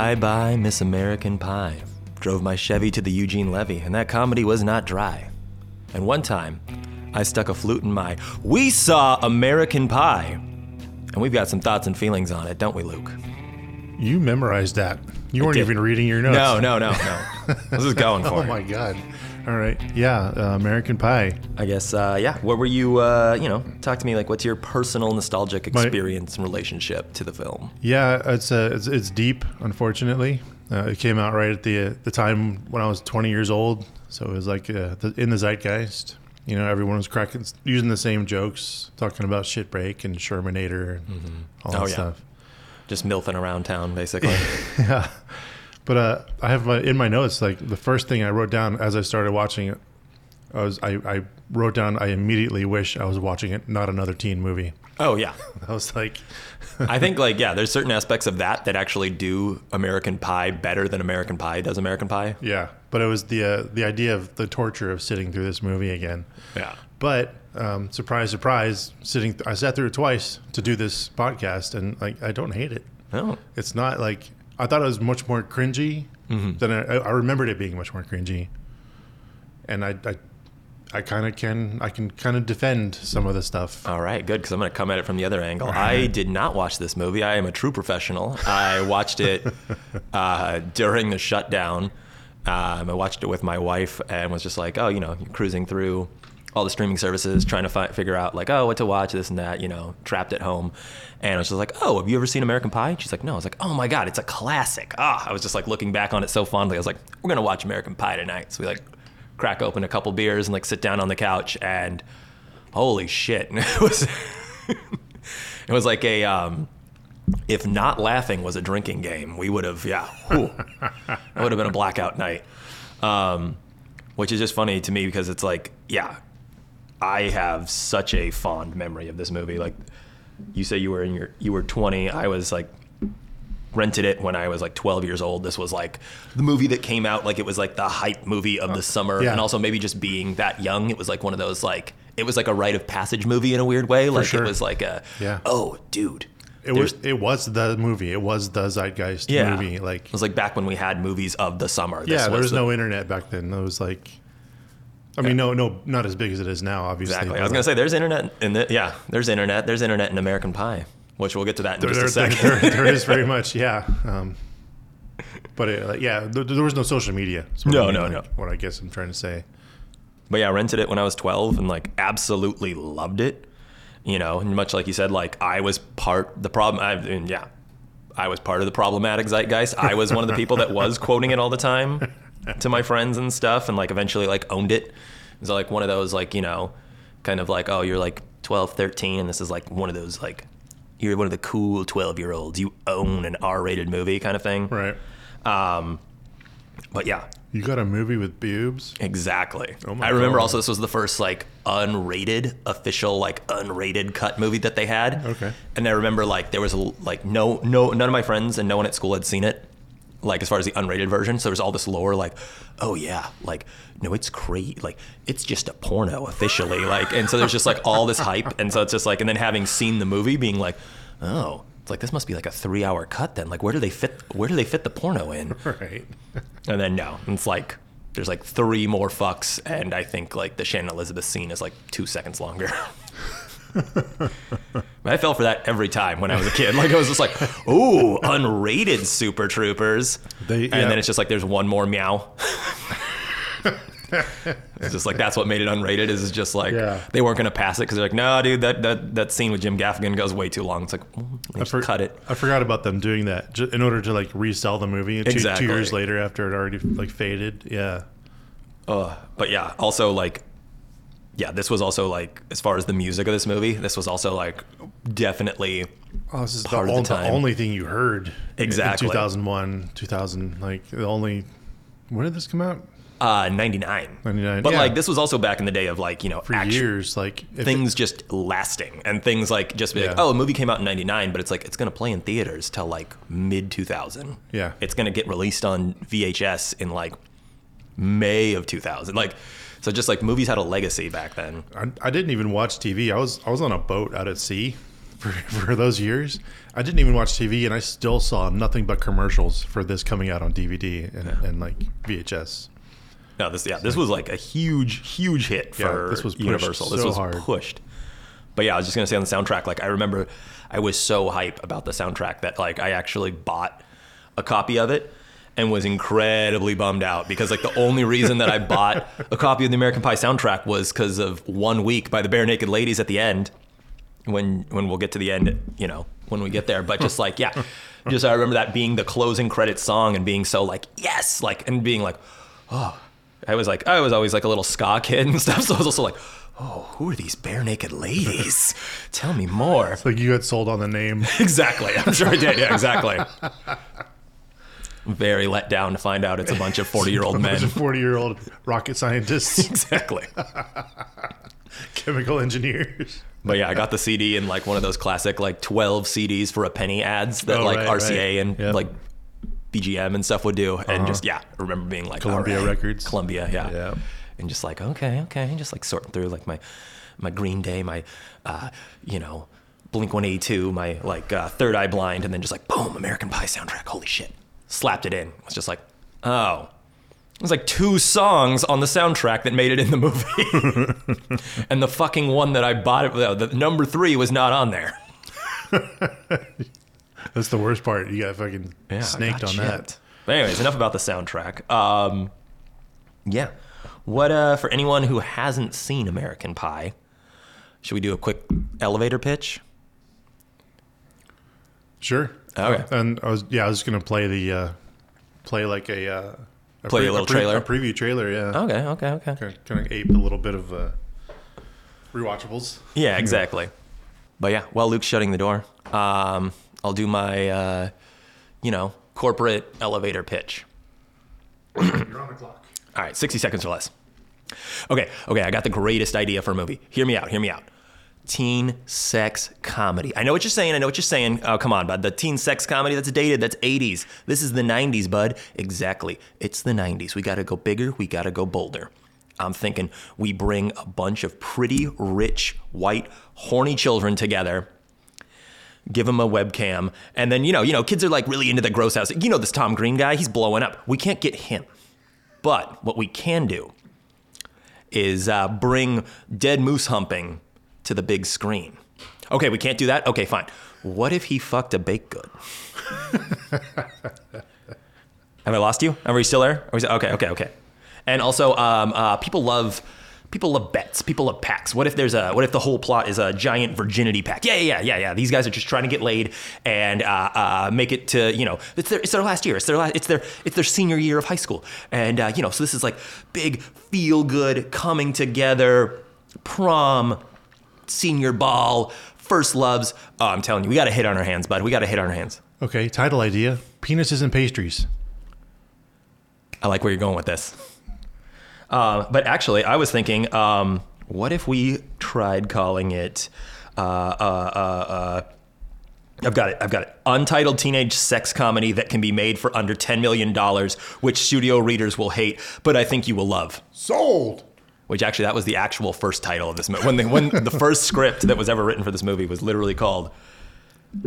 Bye bye, Miss American Pie. Drove my Chevy to the Eugene Levy, and that comedy was not dry. And one time, I stuck a flute in my We Saw American Pie. And we've got some thoughts and feelings on it, don't we, Luke? You memorized that. You weren't did. even reading your notes. No, no, no, no. this is going for Oh it. my god. All right. Yeah, uh, American Pie. I guess, uh, yeah. What were you, uh, you know, talk to me like, what's your personal nostalgic My- experience and relationship to the film? Yeah, it's uh, it's, it's deep. Unfortunately, uh, it came out right at the uh, the time when I was 20 years old, so it was like uh, the, in the zeitgeist. You know, everyone was cracking, using the same jokes, talking about shit break and Sherminator and all that Oh, yeah. stuff. Just milfing around town, basically. yeah. But uh, I have my, in my notes like the first thing I wrote down as I started watching it. I was I, I wrote down I immediately wish I was watching it, not another teen movie. oh, yeah. I was like, I think like yeah, there's certain aspects of that that actually do American Pie better than American Pie does American Pie. yeah. But it was the uh, the idea of the torture of sitting through this movie again. Yeah. But um, surprise, surprise, sitting I sat through it twice to do this podcast, and like I don't hate it. Oh. It's not like I thought it was much more cringy than I, I remembered it being much more cringy. And I, I, I kind of can I can kind of defend some of the stuff. All right, good because I'm going to come at it from the other angle. I did not watch this movie. I am a true professional. I watched it uh, during the shutdown. Um, I watched it with my wife and was just like, oh, you know, cruising through all the streaming services, trying to fi- figure out like, oh, what to watch, this and that. You know, trapped at home, and I was just like, oh, have you ever seen American Pie? She's like, no. I was like, oh my god, it's a classic. Ah, I was just like looking back on it so fondly. I was like, we're gonna watch American Pie tonight. So we like crack open a couple beers and like sit down on the couch and holy shit it was it was like a um if not laughing was a drinking game we would have yeah it would have been a blackout night um which is just funny to me because it's like yeah i have such a fond memory of this movie like you say you were in your you were 20 i was like rented it when I was like 12 years old. This was like the movie that came out like it was like the hype movie of the oh, summer yeah. and also maybe just being that young it was like one of those like it was like a rite of passage movie in a weird way like sure. it was like a Yeah. oh dude It was it was the movie. It was the zeitgeist yeah movie. Like it was like back when we had movies of the summer This yeah, there was the- no internet back then. It was like, I mean, no, no, not as big as it is now. Obviously, exactly I was gonna say there's internet in the yeah there's internet there's internet in American Pie which we'll get to that in there, just a second there- there is very much, yeah. Um, but it, like, yeah, there, there was no social media. No, I mean, no, like, no. What I guess I'm trying to say. But yeah, I rented it when I was 12 and like absolutely loved it. You know, and much like you said, like I was part the problem. I, and yeah, I was part of the problematic zeitgeist. I was one of the people that was quoting it all the time to my friends and stuff, and like eventually like owned it. It was like one of those like you know, kind of like oh you're like 12, 13, and this is like one of those like you're one of the cool 12 year olds. You own an R-rated movie kind of thing. Right. Um, but yeah, You got a movie with boobs? Exactly. Oh my I remember God. also this was the first like unrated official like unrated cut movie that they had. Okay. And I remember like there was a, like no no none of my friends and no one at school had seen it. Like as far as the unrated version, so there's all this lore like, oh yeah, like no, it's crazy, like it's just a porno officially, like, and so there's just like all this hype, and so it's just like, and then having seen the movie, being like, oh, it's like this must be like a three hour cut then, like where do they fit, where do they fit the porno in? Right. And then no, it's like there's like three more fucks, and I think like the Shannon Elizabeth scene is like two seconds longer. I fell for that every time when I was a kid. Like I was just like, "Ooh, unrated Super Troopers," They- and yeah. then it's just like there's one more meow. it's just like that's what made it unrated. Is just like Yeah. they weren't gonna pass it because they're like, "No, dude, that that that scene with Jim Gaffigan goes way too long." It's like, mm, for- cut it. I forgot about them doing that in order to like resell the movie two, Exactly. two years later after it already like faded. Yeah. Uh, but yeah, also like, yeah, this was also like, as far as the music of this movie, this was also like definitely Oh, this is Part the, of the the only thing you heard. Exactly. In 2001, 2000, like the only. When did this come out? uh 99. 99, But yeah. like, this was also back in the day of like, you know, For action- years, like things just lasting and things like just be like, oh, a movie came out in 99, but it's like, it's going to play in theaters till like mid 2000. Yeah. It's going to get released on VHS in like May of 2000. Like, so just like movies had a legacy back then. I, I didn't even watch TV. I was I was on a boat out at sea, for, for those years. I didn't even watch TV, and I still saw nothing but commercials for this coming out on DVD and, and like VHS. No, this yeah, this was like a huge, huge hit Yeah, for this was Universal. This was hard. pushed. But yeah, I was just gonna say on the soundtrack, like I remember I was so hype about the soundtrack that like I actually bought a copy of it and was incredibly bummed out because like the only reason that I bought a copy of the American Pie soundtrack was because of One Week by the Barenaked Ladies at the end. When when we'll get to the end, you know, when we get there. But just like yeah, just I remember that being the closing credit song and being so like yes, like and being like oh, I was like, I was always like a little ska kid and stuff. So I was also like, oh, who are these Barenaked Ladies? Tell me more. Like you got sold on the name. Exactly. I'm sure I did. Yeah, exactly. Very let down to find out it's a bunch of 40 year old men. Forty-year-old rocket scientists, Exactly. chemical engineers. But yeah, I got the CD in like one of those classic like 12 CDs for a penny ads that Oh, like right, RCA right. and Yep. like BMG and stuff would do. And just, yeah, I remember being like, Uh-huh. Columbia right. Records. Columbia, yeah. Yeah. And just like, okay, okay. And just like sorting through like my, my Green Day, my, uh, you know, Blink 182, my like uh, Third Eye Blind, and then just like, boom, American Pie soundtrack. Holy shit. Slapped it in. It was just like, oh. It was like two songs on the soundtrack that made it in the movie. and the fucking one that I bought it, the number three was not on there. That's the worst part. You got fucking Yeah, snaked on God, that. But anyways, enough about the soundtrack. Um, yeah. What uh, for anyone who hasn't seen American Pie, should we do a quick elevator pitch? Sure. Okay. And I was yeah, I was just gonna play the uh, play like a, uh, a Play a little trailer? a preview trailer. Yeah. Okay, okay, okay. Kind of, kind of ape a little bit of uh, rewatchables. Yeah, exactly. But yeah, while Luke's shutting the door, um, I'll do my, uh, you know, corporate elevator pitch. You're on the clock. All right, 60 seconds or less. Okay, okay, I got the greatest idea for a movie. Hear me out, hear me out. Teen sex comedy. I know what you're saying, I know what you're saying. Oh, come on, bud. The teen sex comedy, that's dated, that's 80s. This is the 90s, bud. Exactly. It's the 90s. We gotta go bigger, we gotta go bolder. I'm thinking we bring a bunch of pretty rich, white, horny children together give him a webcam, and then you know, you know, kids are like really into the gross house. You know, this Tom Green guy, he's blowing up. We can't get him, but what we can do is uh, bring dead moose humping to the big screen. Okay, we can't do that. Okay, fine. What if he fucked a baked good? Have I lost you? Are we still there? Are we, okay, okay, okay. And also, um, uh, people love people love bets. People love packs. What if there's a what if the whole plot is a giant virginity pack? Yeah, yeah, yeah, yeah. These guys are just trying to get laid and uh, uh, make it to you know it's their it's their last year. It's their last, it's their it's their senior year of high school. And uh, you know, so this is like big feel good coming together, prom, senior ball, first loves. Oh, I'm telling you, we got a hit on our hands, bud. We got a hit on our hands. Okay, title idea: penises and pastries. I like where you're going with this. Uh, but actually, I was thinking, um, what if we tried calling it? Uh, uh, uh, uh, I've got it. I've got it. Untitled teenage sex comedy that can be made for under ten million dollars, which studio readers will hate, but I think you will love. Sold. Which actually, that was the actual first title of this movie. When the, when the first script that was ever written for this movie was literally called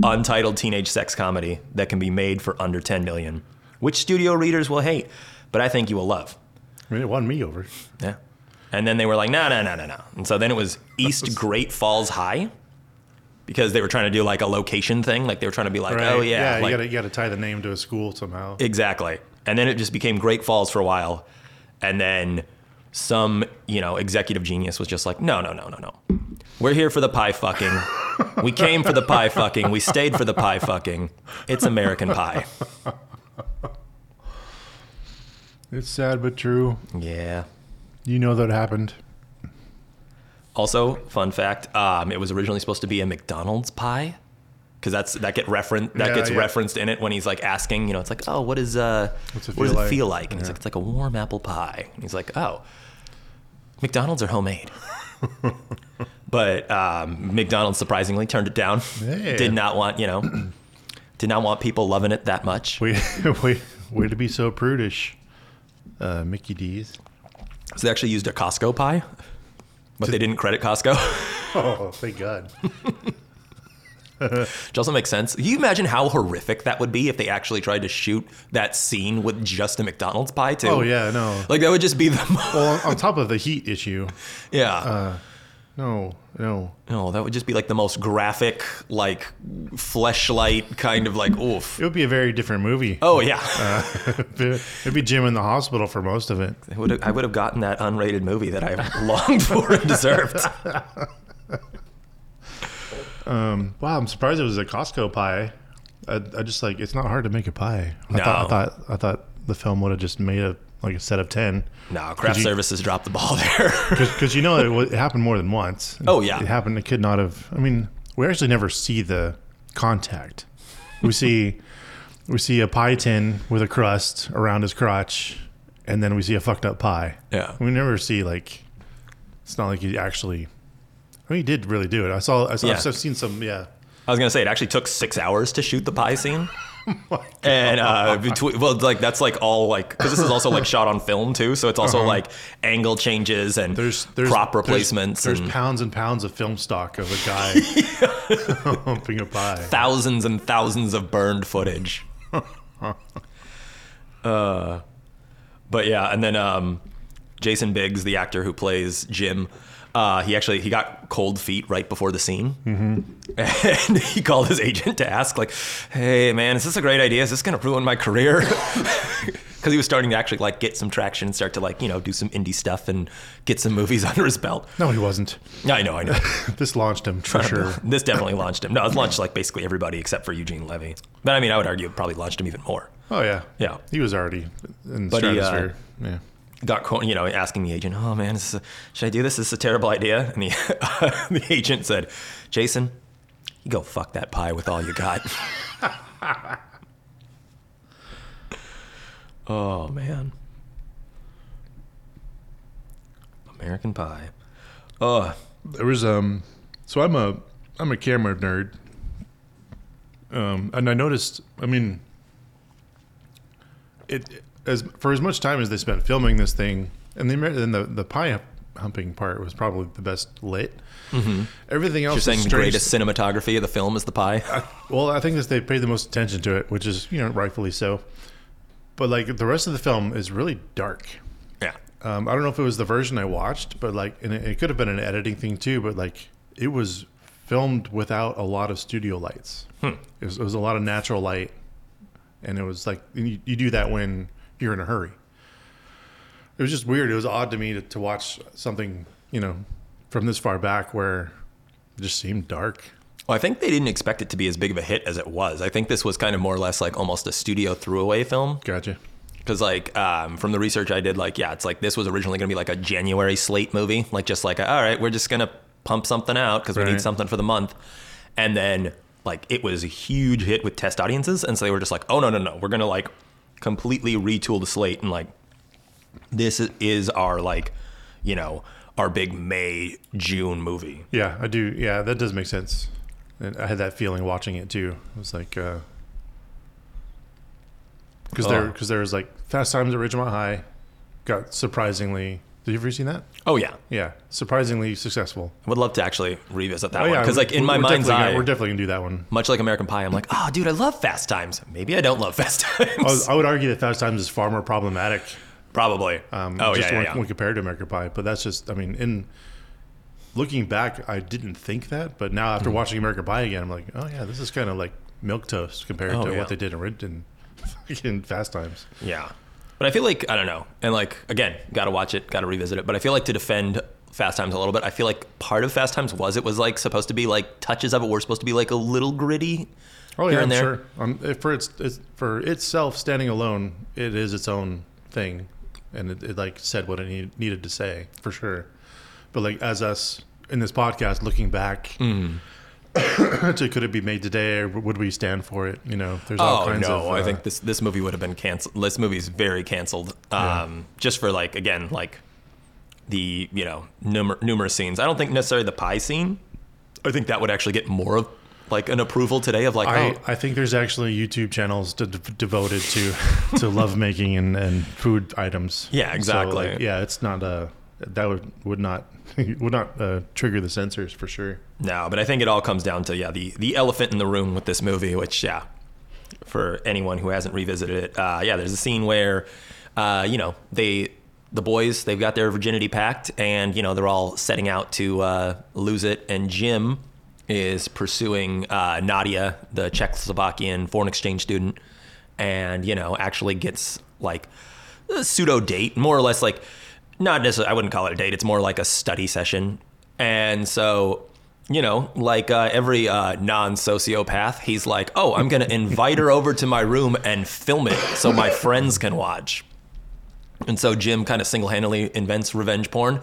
"Untitled Teenage Sex Comedy that can be made for under ten million, which studio readers will hate, but I think you will love." I mean, it won me over. Yeah. And then they were like, no, no, no, no, no. And so then it was East Great Falls High because they were trying to do like a location thing. Like they were trying to be like, oh, yeah. yeah. like, you gotta you gotta tie the name to a school somehow. Exactly. And then it just became Great Falls for a while. And then some, you know, executive genius was just like, no, no, no, no, no. We're here for the pie fucking. We came for the pie fucking. We stayed for the pie fucking. It's American Pie. It's sad but true. Yeah. You know that happened. Also, fun fact: um, it was originally supposed to be a McDonald's pie, because that's that get referen- that Yeah, gets yeah. referenced in it when he's like asking, you know, it's like, oh, what is uh, What's it what does feel it like? feel like? And he's like, it's like a warm apple pie. And he's like, oh, McDonald's are homemade. but um, McDonald's surprisingly turned it down. Did not want you know, did not want people loving it that much. Way, way, way to be so prudish, uh, Mickey D's. So they actually used a Costco pie, but they didn't credit Costco. Oh, thank God. Which also makes sense. Can you imagine how horrific that would be if they actually tried to shoot that scene with just a McDonald's pie too? Oh yeah, no. Like that would just be the Well, on top of the heat issue, yeah. Uh, no, no. no, that would just be like the most graphic, like fleshlight kind of like oof. It would be a very different movie. Oh yeah, uh, It'd be Jim in the hospital for most of it. I would have, I would have gotten that unrated movie that I longed for and deserved. Um, wow, I'm surprised it was a Costco pie. I, I just like it's not hard to make a pie. I thought I thought I thought the film would have just made a like a set of ten. No, craft you- services dropped the ball there. because you know it, it happened more than once. Oh, yeah. it happened. It could not have. I mean, we actually never see the contact. We see we see a pie tin with a crust around his crotch, and then we see a fucked up pie. Yeah. we never see like. It's not like he actually. I mean, he did really do it. I saw. I saw Yeah. I've seen some. Yeah. I was gonna say it actually took six hours to shoot the pie scene. Oh And uh, between, well, like that's like all like because this is also like shot on film too, so it's also Uh-huh. like angle changes and There's, there's prop there's- replacements There's, and pounds and pounds of film stock of a guy humping a pie. thousands and thousands of burned footage. uh, but yeah, and then um, Jason Biggs, the actor who plays Jim, uh, he actually he got cold feet right before the scene, mm-hmm. and he called his agent to ask like, "Hey man, is this a great idea? Is this gonna ruin my career?" Because he was starting to actually like get some traction and start to like you know do some indie stuff and get some movies under his belt. No, he wasn't. I know, I know. This launched him for sure. This definitely launched him. No, it launched like basically everybody except for Eugene Levy. But I mean, I would argue it probably launched him even more. Oh yeah, Yeah. He was already in the But he, uh, stratosphere. yeah. Got you know asking the agent, "Oh man, a, should I do this? This is a terrible idea?" And the the agent said, "Jason, you go fuck that pie with all you got." oh man, American Pie. Oh, There was um. So I'm a I'm a camera nerd. Um, and I noticed. I mean, it as for as much time as they spent filming this thing, and the and the the pie humping part was probably the best lit. Mm-hmm. Everything else you're saying the greatest cinematography of the film is the pie? Well, I think that they paid the most attention to it, which is you know rightfully so. But like the rest of the film is really dark. yeah. Um, I don't know if it was the version I watched, but like, and it, it could have been an editing thing too. But like, it was filmed without a lot of studio lights. It, was, it was a lot of natural light, and it was like you, you do that when you're in a hurry. It was just weird. It was odd to me to, to watch something you know from this far back where it just seemed dark. Well, I think they didn't expect it to be as big of a hit as it was. I think this was kind of more or less like almost a studio throwaway film. Gotcha. Because like um, from the research I did, like yeah, it's like this was originally going to be like a January slate movie, like just like all right, we're just gonna pump something out because we need something for the month, and then like it was a huge hit with test audiences, and so they were just like, oh no no no, we're gonna like completely retool the slate and like this is our like you know our big May June movie. Yeah, I do. Yeah, that does make sense. And I had that feeling watching it too. It was like, uh, because there, Oh. because there was like Fast Times at Ridgemont High, got surprisingly. Did you ever seen that? Oh yeah, Yeah, surprisingly successful. I would love to actually revisit that oh one yeah, because like in we're- my we're mind's eye, gonna, we're definitely gonna do that one. much like American Pie, I'm like, oh, dude, I love Fast Times. Maybe I don't love Fast Times. I, would argue that Fast Times is far more problematic. Probably. Um, oh just yeah, when, yeah, when compared to American Pie, but that's just. I mean, in looking back, I didn't think that, but now after watching American Pie again, I'm like, oh yeah, this is kind of like milk toast compared Oh, to yeah. what they did in, in, in Fast Times. Yeah. But I feel like I don't know. And like again, got to watch it, got to revisit it, but I feel like to defend Fast Times a little bit, I feel like part of Fast Times was it was like supposed to be like touches of it were supposed to be like a little gritty. Oh here yeah, and there. sure. Um, for its, it's for itself standing alone, it is its own thing, and it, it like said what it need, needed to say for sure. But like as us in this podcast looking back, Mm. to could it be made today, or would we stand for it? You know, there's all Oh kinds no, of. I uh, think this this movie would have been canceled. This movie's very canceled. Um, just for like again like the you know numer- numerous scenes. I don't think necessarily the pie scene. I think that would actually get more of like an approval today of like I, oh I think there's actually YouTube channels de- de- devoted to to lovemaking and, and food items. Yeah, So, exactly. like, yeah, it's not a that would would not would not uh, trigger the censors for sure. No, but I think it all comes down to yeah the the elephant in the room with this movie, which yeah, for anyone who hasn't revisited it, uh, yeah, there's a scene where, uh, you know, they the boys they've got their virginity pact, and you know they're all setting out to uh, lose it, and Jim is pursuing uh, Nadia, the Czechoslovakian foreign exchange student, and you know actually gets like a pseudo date, more or less like not necessarily. I wouldn't call it a date. It's more like a study session, and so you know, like uh, every uh, non sociopath, he's like, oh, I'm going to invite her over to my room and film it so my friends can watch. And so Jim kind of single handedly invents revenge porn.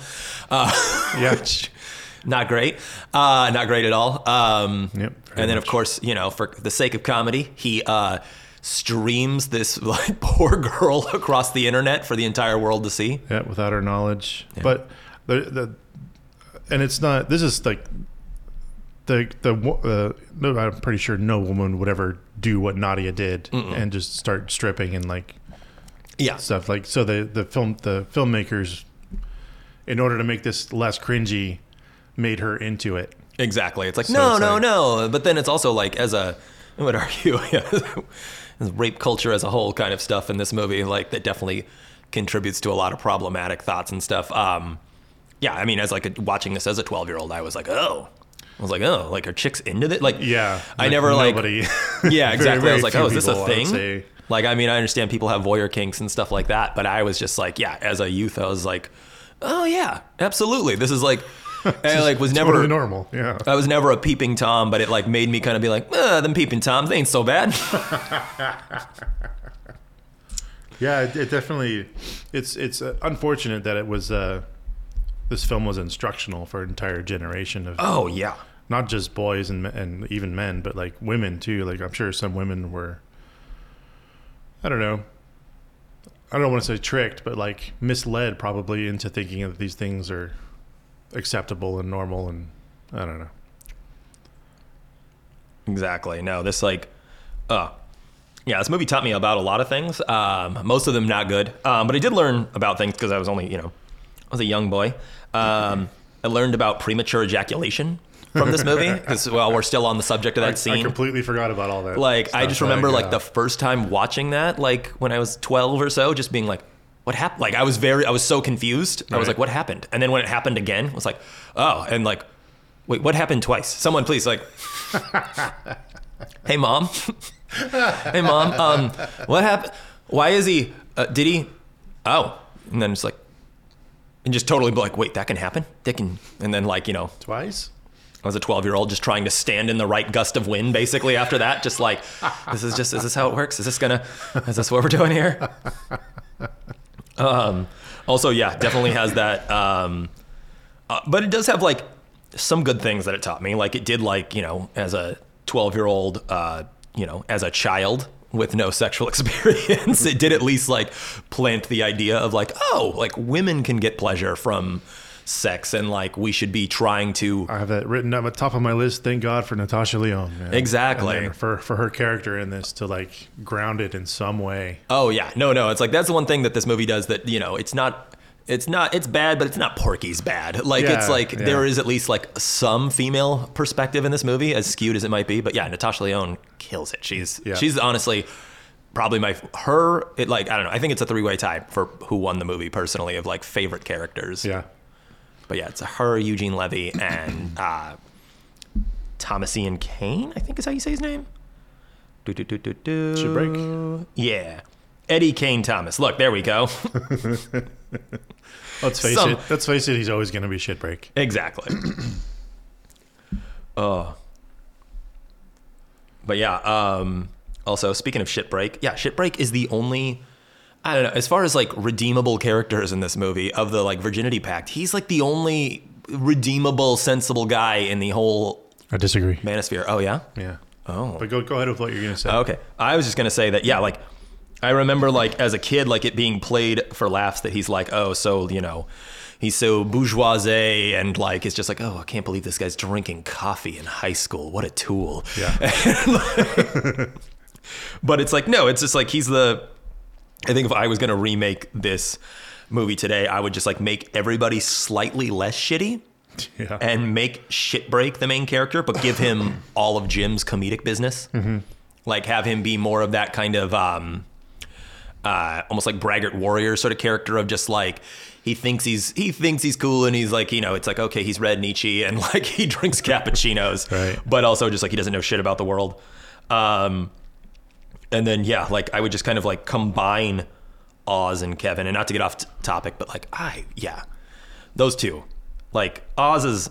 Uh, Yeah. which, not great. Uh, not great at all. Um, Yep, and then, of course, you know, for the sake of comedy, he uh, streams this like poor girl across the internet for the entire world to see. Yeah, without her knowledge. But the the and it's not. This is like the the uh, no. I'm pretty sure no woman would ever do what Nadia did and just start stripping and like Yeah. stuff. Like so, the the film the filmmakers, in order to make this less cringy, made her into it. Exactly. It's like So no, it's no, like- no. But then it's also like as a, I would argue, yeah, rape culture as a whole kind of stuff in this movie, like that definitely contributes to a lot of problematic thoughts and stuff. Um, yeah, I mean, as like a, watching this as a twelve year old, I was like, oh, I was like, oh, like are chicks into this? Like, Yeah, I like, never like, nobody- yeah, very, exactly. I was like, oh, is this a thing? Like, I mean, I understand people have voyeur kinks and stuff like that, but I was just like, yeah, as a youth, I was like, oh yeah, absolutely. This is like, I like was never totally normal. Yeah. I was never a peeping tom, but it like made me kind of be like, uh, them peeping toms, they ain't so bad. Yeah, it, it definitely. It's it's uh, unfortunate that it was. Uh, this film was instructional for an entire generation of oh yeah, not just boys and and even men, but like women too. Like I'm sure some women were. I don't know. I don't want to say tricked, but like misled probably into thinking that these things are acceptable and normal, and I don't know. exactly. No, this like, uh, yeah, this movie taught me about a lot of things. Um, most of them not good, um, but I did learn about things because I was only you know, I was a young boy. Um, I learned about premature ejaculation from this movie because well, we're still on the subject of that I, scene. I completely forgot about all that. Like I just remember like uh, the first time watching that, like when I was 12 or so, just being like, what happened? Like I was very, I was so confused. I was like, what happened? And then when it happened again, I was like, oh, and like, wait, what happened twice? Someone please like, hey mom, hey mom, um, what happened? Why is he? Uh, did he? Oh, and then it's like, and just totally like, wait, that can happen? That can, and then like you know, twice. I was a 12 year old just trying to stand in the right gust of wind, basically, after that. Just like, this is just, is this how it works? Is this gonna, is this what we're doing here? Um, also, yeah, definitely has that. Um, uh, but it does have like some good things that it taught me. Like, it did, like, you know, as a 12 year old, uh, you know, as a child with no sexual experience, it did at least like plant the idea of like, oh, like women can get pleasure from sex and like we should be trying to I have that written at the top of my list. Thank God for Natasha Lyonne. man. Exactly. For for her character in this to like ground it in some way. Oh yeah, no, no. It's like that's the one thing that this movie does that you know it's not. It's not. It's bad, but it's not Porky's bad. Like it's like yeah. there is at least like some female perspective in this movie, as skewed as it might be. But yeah, Natasha Lyonne kills it. She's Yeah. she's honestly probably my her. It like I don't know. I think it's a three way tie for who won the movie personally of like favorite characters. Yeah. But yeah, it's her, Eugene Levy, and uh, Thomasean Kane. I think is how you say his name. Do, do, do, do, do. Shipwreck? Yeah. Eddie Kaye Thomas. Look, there we go. Let's face Some- it. Let's face it. He's always going to be shit break. exactly. oh. But yeah, um, also speaking of shit break, yeah, shit break is the only I don't know, as far as like redeemable characters in this movie of the like Virginity Pact, he's like the only redeemable, sensible guy in the whole I disagree. manosphere. Oh yeah? Yeah. Oh. But go go ahead with what you're going to say. Okay. I was just gonna say that, yeah, like I remember like as a kid, like it being played for laughs that he's like, oh, so, you know, he's so bourgeoisie and like it's just like, oh, I can't believe this guy's drinking coffee in high school. What a tool. Yeah. but it's like, no, it's just like he's the I think if I was going to remake this movie today, I would just like make everybody slightly less shitty Yeah. and make shit break the main character, but give him all of Jim's comedic business. Like have him be more of that kind of um, uh, almost like braggart warrior sort of character of just like he thinks he's he thinks he's cool and he's like you know it's like okay he's read Nietzsche and like he drinks cappuccinos, Right. but also just like he doesn't know shit about the world. Um, and then yeah, like I would just kind of like combine Oz and Kevin, and not to get off t- topic, but like I yeah, those two, like Oz is.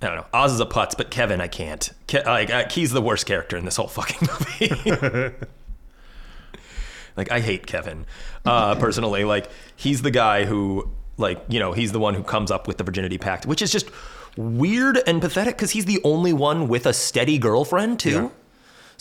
I don't know. Oz is a putz, but Kevin, I can't. Ke- like uh, he's the worst character in this whole fucking movie. like I hate Kevin uh, personally. Like he's the guy who, like you know, he's the one who comes up with the virginity pact, which is just weird and pathetic because he's the only one with a steady girlfriend too. Yeah.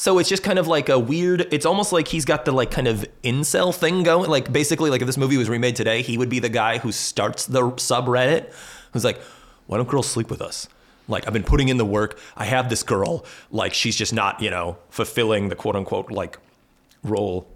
So it's just kind of like a weird. It's almost like he's got the like kind of incel thing going. Like basically, like if this movie was remade today, he would be the guy who starts the subreddit, who's like, "Why don't girls sleep with us?" Like I've been putting in the work. I have this girl. Like she's just not, you know, fulfilling the quote unquote like role.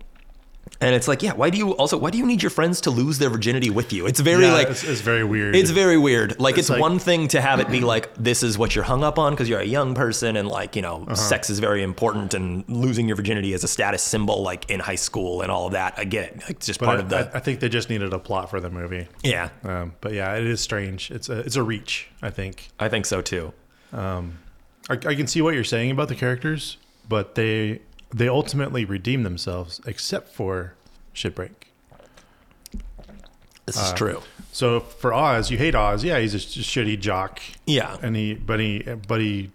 And it's like, yeah, why do you also why do you need your friends to lose their virginity with you? It's very Yeah, like it's, it's very weird. it's very weird. Like it's, It's like- one thing to have it be like this is what you're hung up on because you're a young person and like you know Uh-huh. sex is very important and losing your virginity is a status symbol like in high school and all of that. I get it. Like, it's just but part I, of the I, I think they just needed a plot for the movie. yeah. Um, but yeah, it is strange. It's a it's a reach. I think. I think so too. I, I can see what you're saying about the characters, but they they ultimately redeem themselves, except for Shitbreak. This Uh, is true. So for Oz, you hate Oz. Yeah, he's a shitty jock, Yeah. and he but he but he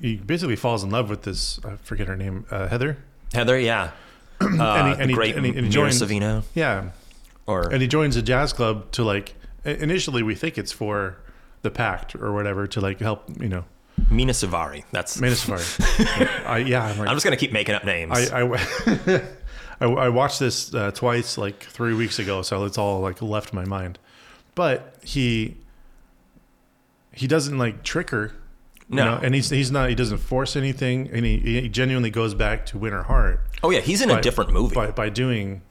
he basically falls in love with this. I forget her name, uh, Heather. Heather, yeah. Uh, and he- the and he- great and he- and he joins- Savino. Yeah, Or and he joins a jazz club to like. Initially, we think it's for the pact or whatever to like help you know Mena Suvari. That's Mina Safari. I yeah, I'm like I'm just gonna keep making up names. I I, I, I watched this uh, twice like three weeks ago, so it's all like left my mind. But he he doesn't like trick her, you No. know, and he's he's not he doesn't force anything, and he, he genuinely goes back to win her heart oh yeah, he's in a different movie. by by doing,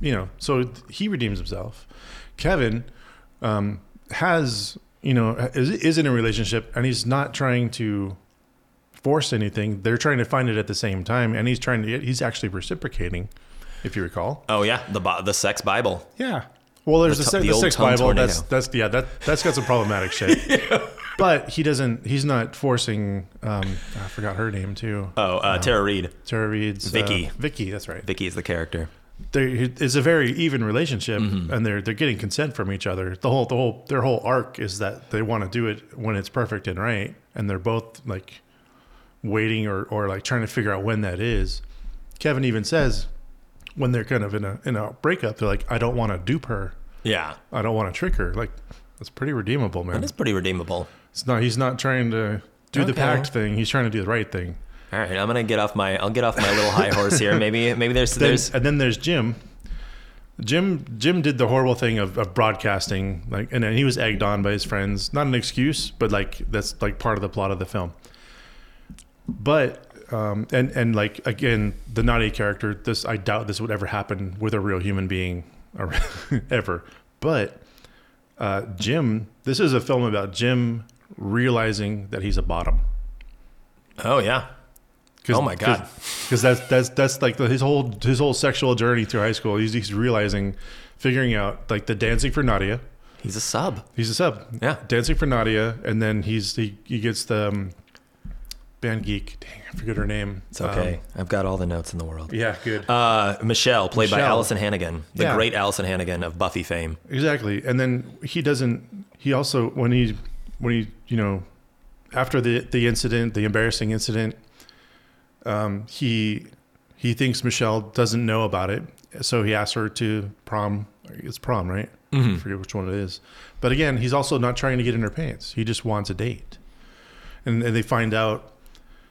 you know. So he redeems himself. Kevin um, has you know is, is in a relationship, and he's not trying to force anything. They're trying to find it at the same time, and he's trying to. He's actually reciprocating, if you recall. oh yeah, the the sex Bible. Yeah. Well, there's The the, se- the the tongue Bible. That's tornado. that's yeah. That that's got some problematic shit. But he doesn't. He's not forcing. Um, I forgot her name too. Oh, uh, Tara Reid. Tara Reid's uh, Vicky. Vicky. That's right. Vicky is the character. There, it's a very even relationship, Mm-hmm. and they're they're getting consent from each other. The whole the whole their whole arc is that they want to do it when it's perfect and right, and they're both like waiting or or like trying to figure out when that is. Kevin even says when they're kind of in a in a breakup, they're like, I don't want to dupe her. Yeah, I don't want to trick her. Like that's pretty redeemable, man. that is pretty redeemable. It's not. He's not trying to do the Okay. pact thing. He's trying to do the right thing. All right, I'm gonna get off my I'll get off my little high horse here. Maybe maybe there's Then, there's and then there's Jim. Jim Jim did the horrible thing of, of broadcasting, like, and then he was egged on by his friends. Not an excuse, but like that's like part of the plot of the film. But um, and and like again, the naughty character. This I doubt this would ever happen with a real human being, or ever. But uh, Jim, this is a film about Jim realizing that he's a bottom. oh yeah. Oh my God. Because that's that's that's like the, his whole his whole sexual journey through high school. He's, he's realizing, figuring out like the dancing for Nadia. He's a sub. He's a sub. Yeah. dancing for Nadia, and then he's he, he gets the um, band geek. Dang, I forget her name. It's okay. Um, I've got all the notes in the world. yeah, good. Uh, Michelle, played by Alyson Hannigan, the Yeah. great Alyson Hannigan of Buffy fame. Exactly. And then he doesn't he also when he when he you know after the the incident, the embarrassing incident, um he he thinks Michelle doesn't know about it. So he asks her to prom it's prom, right? I forget which one it is. But again, he's also not trying to get in her pants. He just wants a date. And, and they find out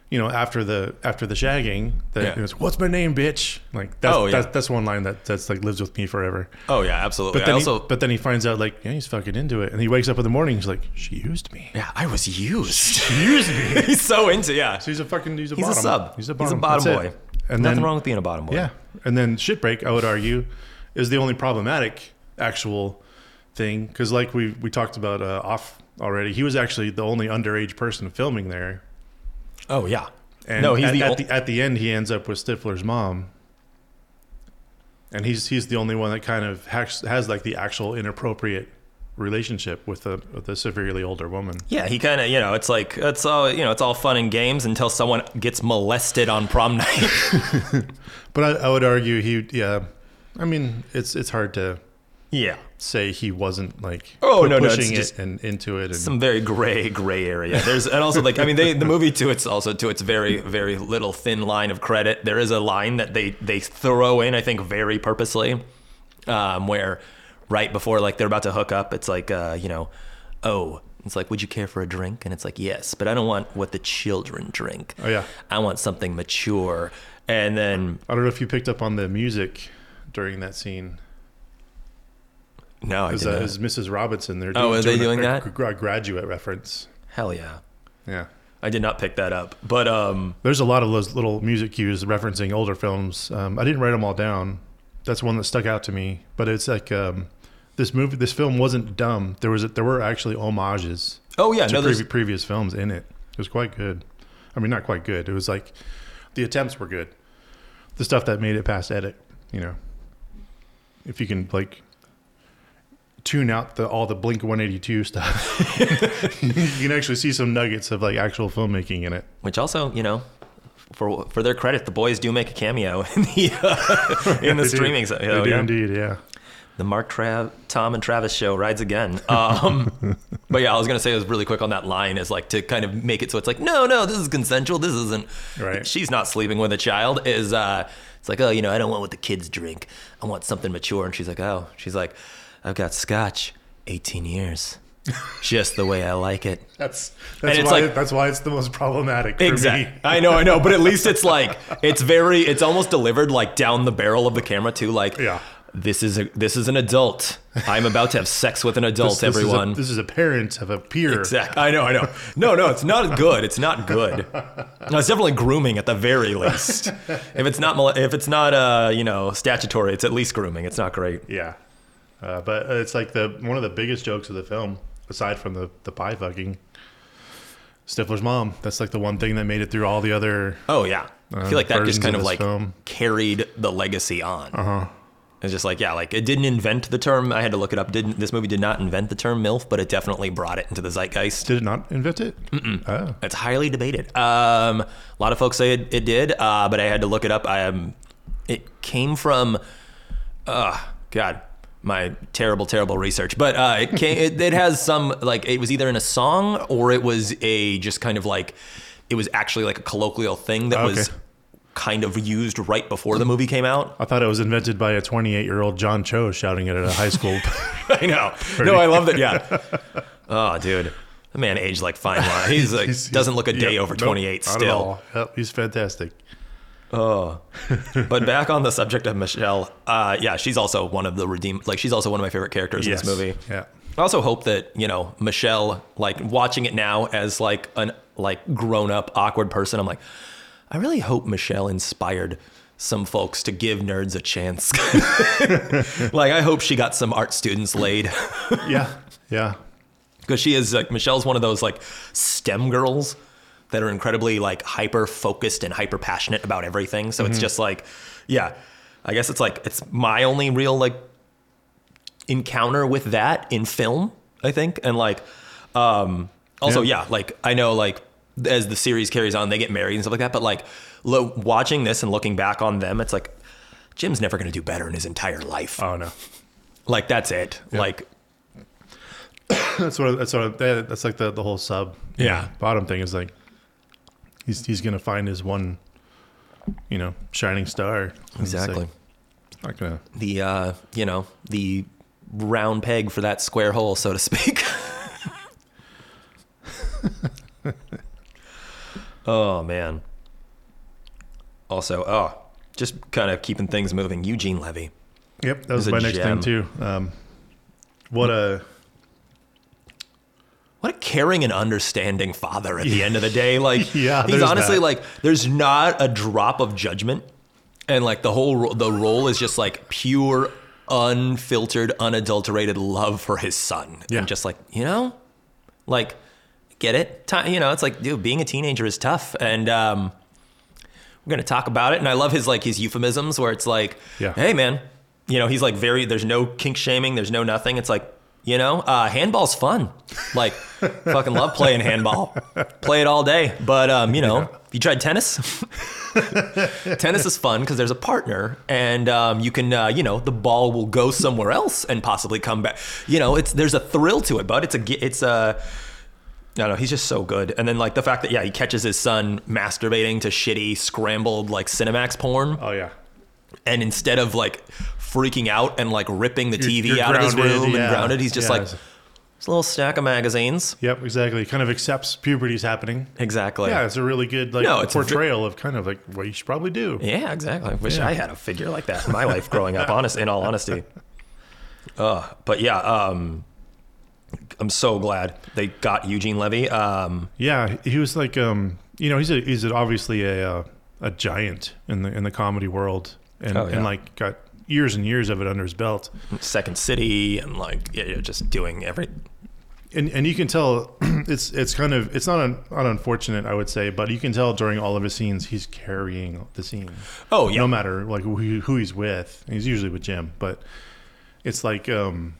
you know, after the after the shagging, that Yeah. he goes, "What's my name, bitch?" Like that's Oh, yeah. that's, that's one line that that's like lives with me forever. Oh yeah, absolutely. But I then, also, he, but then he finds out like yeah he's fucking into it, and he wakes up in the morning. He's like, she used me. yeah, I was used. She used me. he's so into yeah. So he's a fucking he's a He's a bottom. sub. He's a He's a bottom. bottom That's boy. it. And Nothing then wrong with being a bottom boy. yeah, and then shit break. I would argue, is the only problematic actual thing because, like we we talked about uh, off already, he was actually the only underage person filming there. Oh yeah. And no, he's at, the, at ol- the at the end, he ends up with Stifler's mom, and he's he's the only one that kind of has, has like the actual inappropriate relationship with a with a severely older woman. Yeah, he kind of, you know, it's like it's all, you know, it's all fun and games until someone gets molested on prom night. But I, I would argue he, yeah, I mean, it's it's hard to yeah. Say he wasn't like Oh, no, no, it's pushing just it and into it. And, Some very gray, gray area. There's, and also like, I mean, they, the movie too its also to its very, very little thin line of credit. There is a line that they they throw in, I think, very purposely, um, where right before like they're about to hook up, it's like, uh, you know, oh, it's like, would you care for a drink? And it's like, yes, but I don't want what the children drink. Oh, yeah. I want something mature. And then I don't know if you picked up on the music during that scene. No, I didn't. uh, is Mrs. Robinson? They're Oh, are they doing a, that? a graduate reference. Hell yeah. Yeah. I did not pick that up, but um, There's a lot of those little music cues referencing older films. Um, I didn't write them all down. That's one that stuck out to me. But it's like um, this movie, this film wasn't dumb. There was there were actually homages oh yeah, to no, previ- previous films in it. It was quite good. I mean, not quite good. It was like the attempts were good. The stuff that made it past edit, you know, if you can like tune out the all the Blink 182 stuff, you can actually see some nuggets of like actual filmmaking in it. which also, you know, for for their credit, the boys do make a cameo in the uh, in the They do. streaming. So, They oh, do yeah. indeed, yeah. The Mark, Trav, Tom, and Travis show rides again. Um, but yeah, I was gonna say it was really quick on that line is like to kind of make it so it's like, no, no, this is consensual. This isn't. Right. She's not sleeping with a child. Is uh, it's like, oh, you know, I don't want what the kids drink. I want something mature. And she's like, oh, she's like, I've got scotch, 18 years, just the way I like it. That's that's why like- that's why it's the most problematic for Exactly. me. I know, I know, but at least it's like it's very it's almost delivered like down the barrel of the camera too like Yeah. this is a this is an adult. I'm about to have sex with an adult, This- this is a- everyone. This is, a, parent of a peer. Exactly. I know, I know. No, no, it's not good. It's not good. No, it's definitely grooming at the very least. If it's not if it's not uh, you know, statutory, it's at least grooming. It's not great. Yeah, uh, but it's like the one of the biggest jokes of the film, aside from the the pie fucking. Stifler's mom. That's like the one thing that made it through all the other. Oh yeah. I Uh, feel like that just kind of of like film. carried the legacy on. Uh huh. It's just like, yeah, like it didn't invent the term. I had to look it up. Didn't this movie did not invent the term MILF, but it definitely brought it into the zeitgeist. Did it not invent it? Mm-mm. Oh, It's highly debated. Um, a lot of folks say it, it did, uh, but I had to look it up. I um, it came from, uh, God, my terrible, terrible research. But uh, it came. it, it has some like it was either in a song or it was a just kind of like it was actually like a colloquial thing that was kind of used right before the movie came out. I thought it was invented by a 28 year old John Cho shouting it at a high school. I know. No, I love that. Yeah. Oh, dude. The man aged like fine wine. He's like He's- doesn't look a day yep, over nope, 28 not at still. Yep, he's fantastic. Oh. but back on the subject of Michelle, uh, yeah, she's also one of the redeem like she's also one of my favorite characters Yes. in this movie. Yeah. I also hope that, you know, Michelle, like watching it now as like an like grown up awkward person, I'm like, I really hope Michelle inspired some folks to give nerds a chance. like I hope she got some art students laid. Yeah. Yeah. because she is like Michelle's one of those like STEM girls that are incredibly like hyper focused and hyper passionate about everything. So it's just like, yeah, I guess it's like it's my only real like encounter with that in film, I think, and like, um, also Yeah. yeah, like I know like as the series carries on, they get married and stuff like that, but like lo- watching this and looking back on them, it's like Jim's never gonna do better in his entire life. Oh no. like that's it. Like That's what. That's what. that- That's like the the whole sub. Yeah. Bottom thing is like, he's he's gonna find his one, you know, shining star. It's like, exactly. not gonna. the uh, you know the round peg for that square hole, so to speak. oh man. Also, oh, just kind of keeping things moving. Eugene Levy. Yep. That was my next gem. thing too. Um, what a What a caring and understanding father at the end of the day. Like, Yeah, he's honestly that. like, there's not a drop of judgment and like the whole ro- the role is just like pure, unfiltered, unadulterated love for his son, Yeah. and just like you know, like get it, you know, it's like dude, being a teenager is tough, and um, we're gonna talk about it, and I love his like his euphemisms where it's like, Yeah. hey man, you know, he's like very there's no kink shaming, there's no nothing, it's like. You know, uh, handball's fun. Like, fucking love playing handball. Play it all day. But um, you know, you tried tennis? tennis is fun because there's a partner and um, you can uh, you know the ball will go somewhere else and possibly come back you know it's there's a thrill to it but it's a it's a I don't know he's just so good and then like the fact that yeah he catches his son masturbating to shitty scrambled like Cinemax porn Oh yeah. And instead of like freaking out and like ripping the You're- TV you're out of his room yeah. and grounded he's just Yeah. like it's a little stack of magazines Yep, exactly. Kind of accepts puberty's happening. exactly Yeah, it's a really good like No, it's a ve- portrayal of kind of like what you should probably do. Yeah, exactly. I wish Yeah. I had a figure like that in my life growing up. Honest, in all honesty. Uh, but yeah, um, I'm so glad they got Eugene Levy. Um, Yeah, he was like, um, you know, he's a he's obviously a uh, a giant in the in the comedy world, and Oh, yeah. and like got years and years of it under his belt, Second City and like yeah, yeah, just doing every. and and you can tell it's it's kind of it's not un, not unfortunate I would say, but you can tell during all of his scenes he's carrying the scene. Oh yeah, no matter like who, who he's with. He's usually with Jim, but it's like um,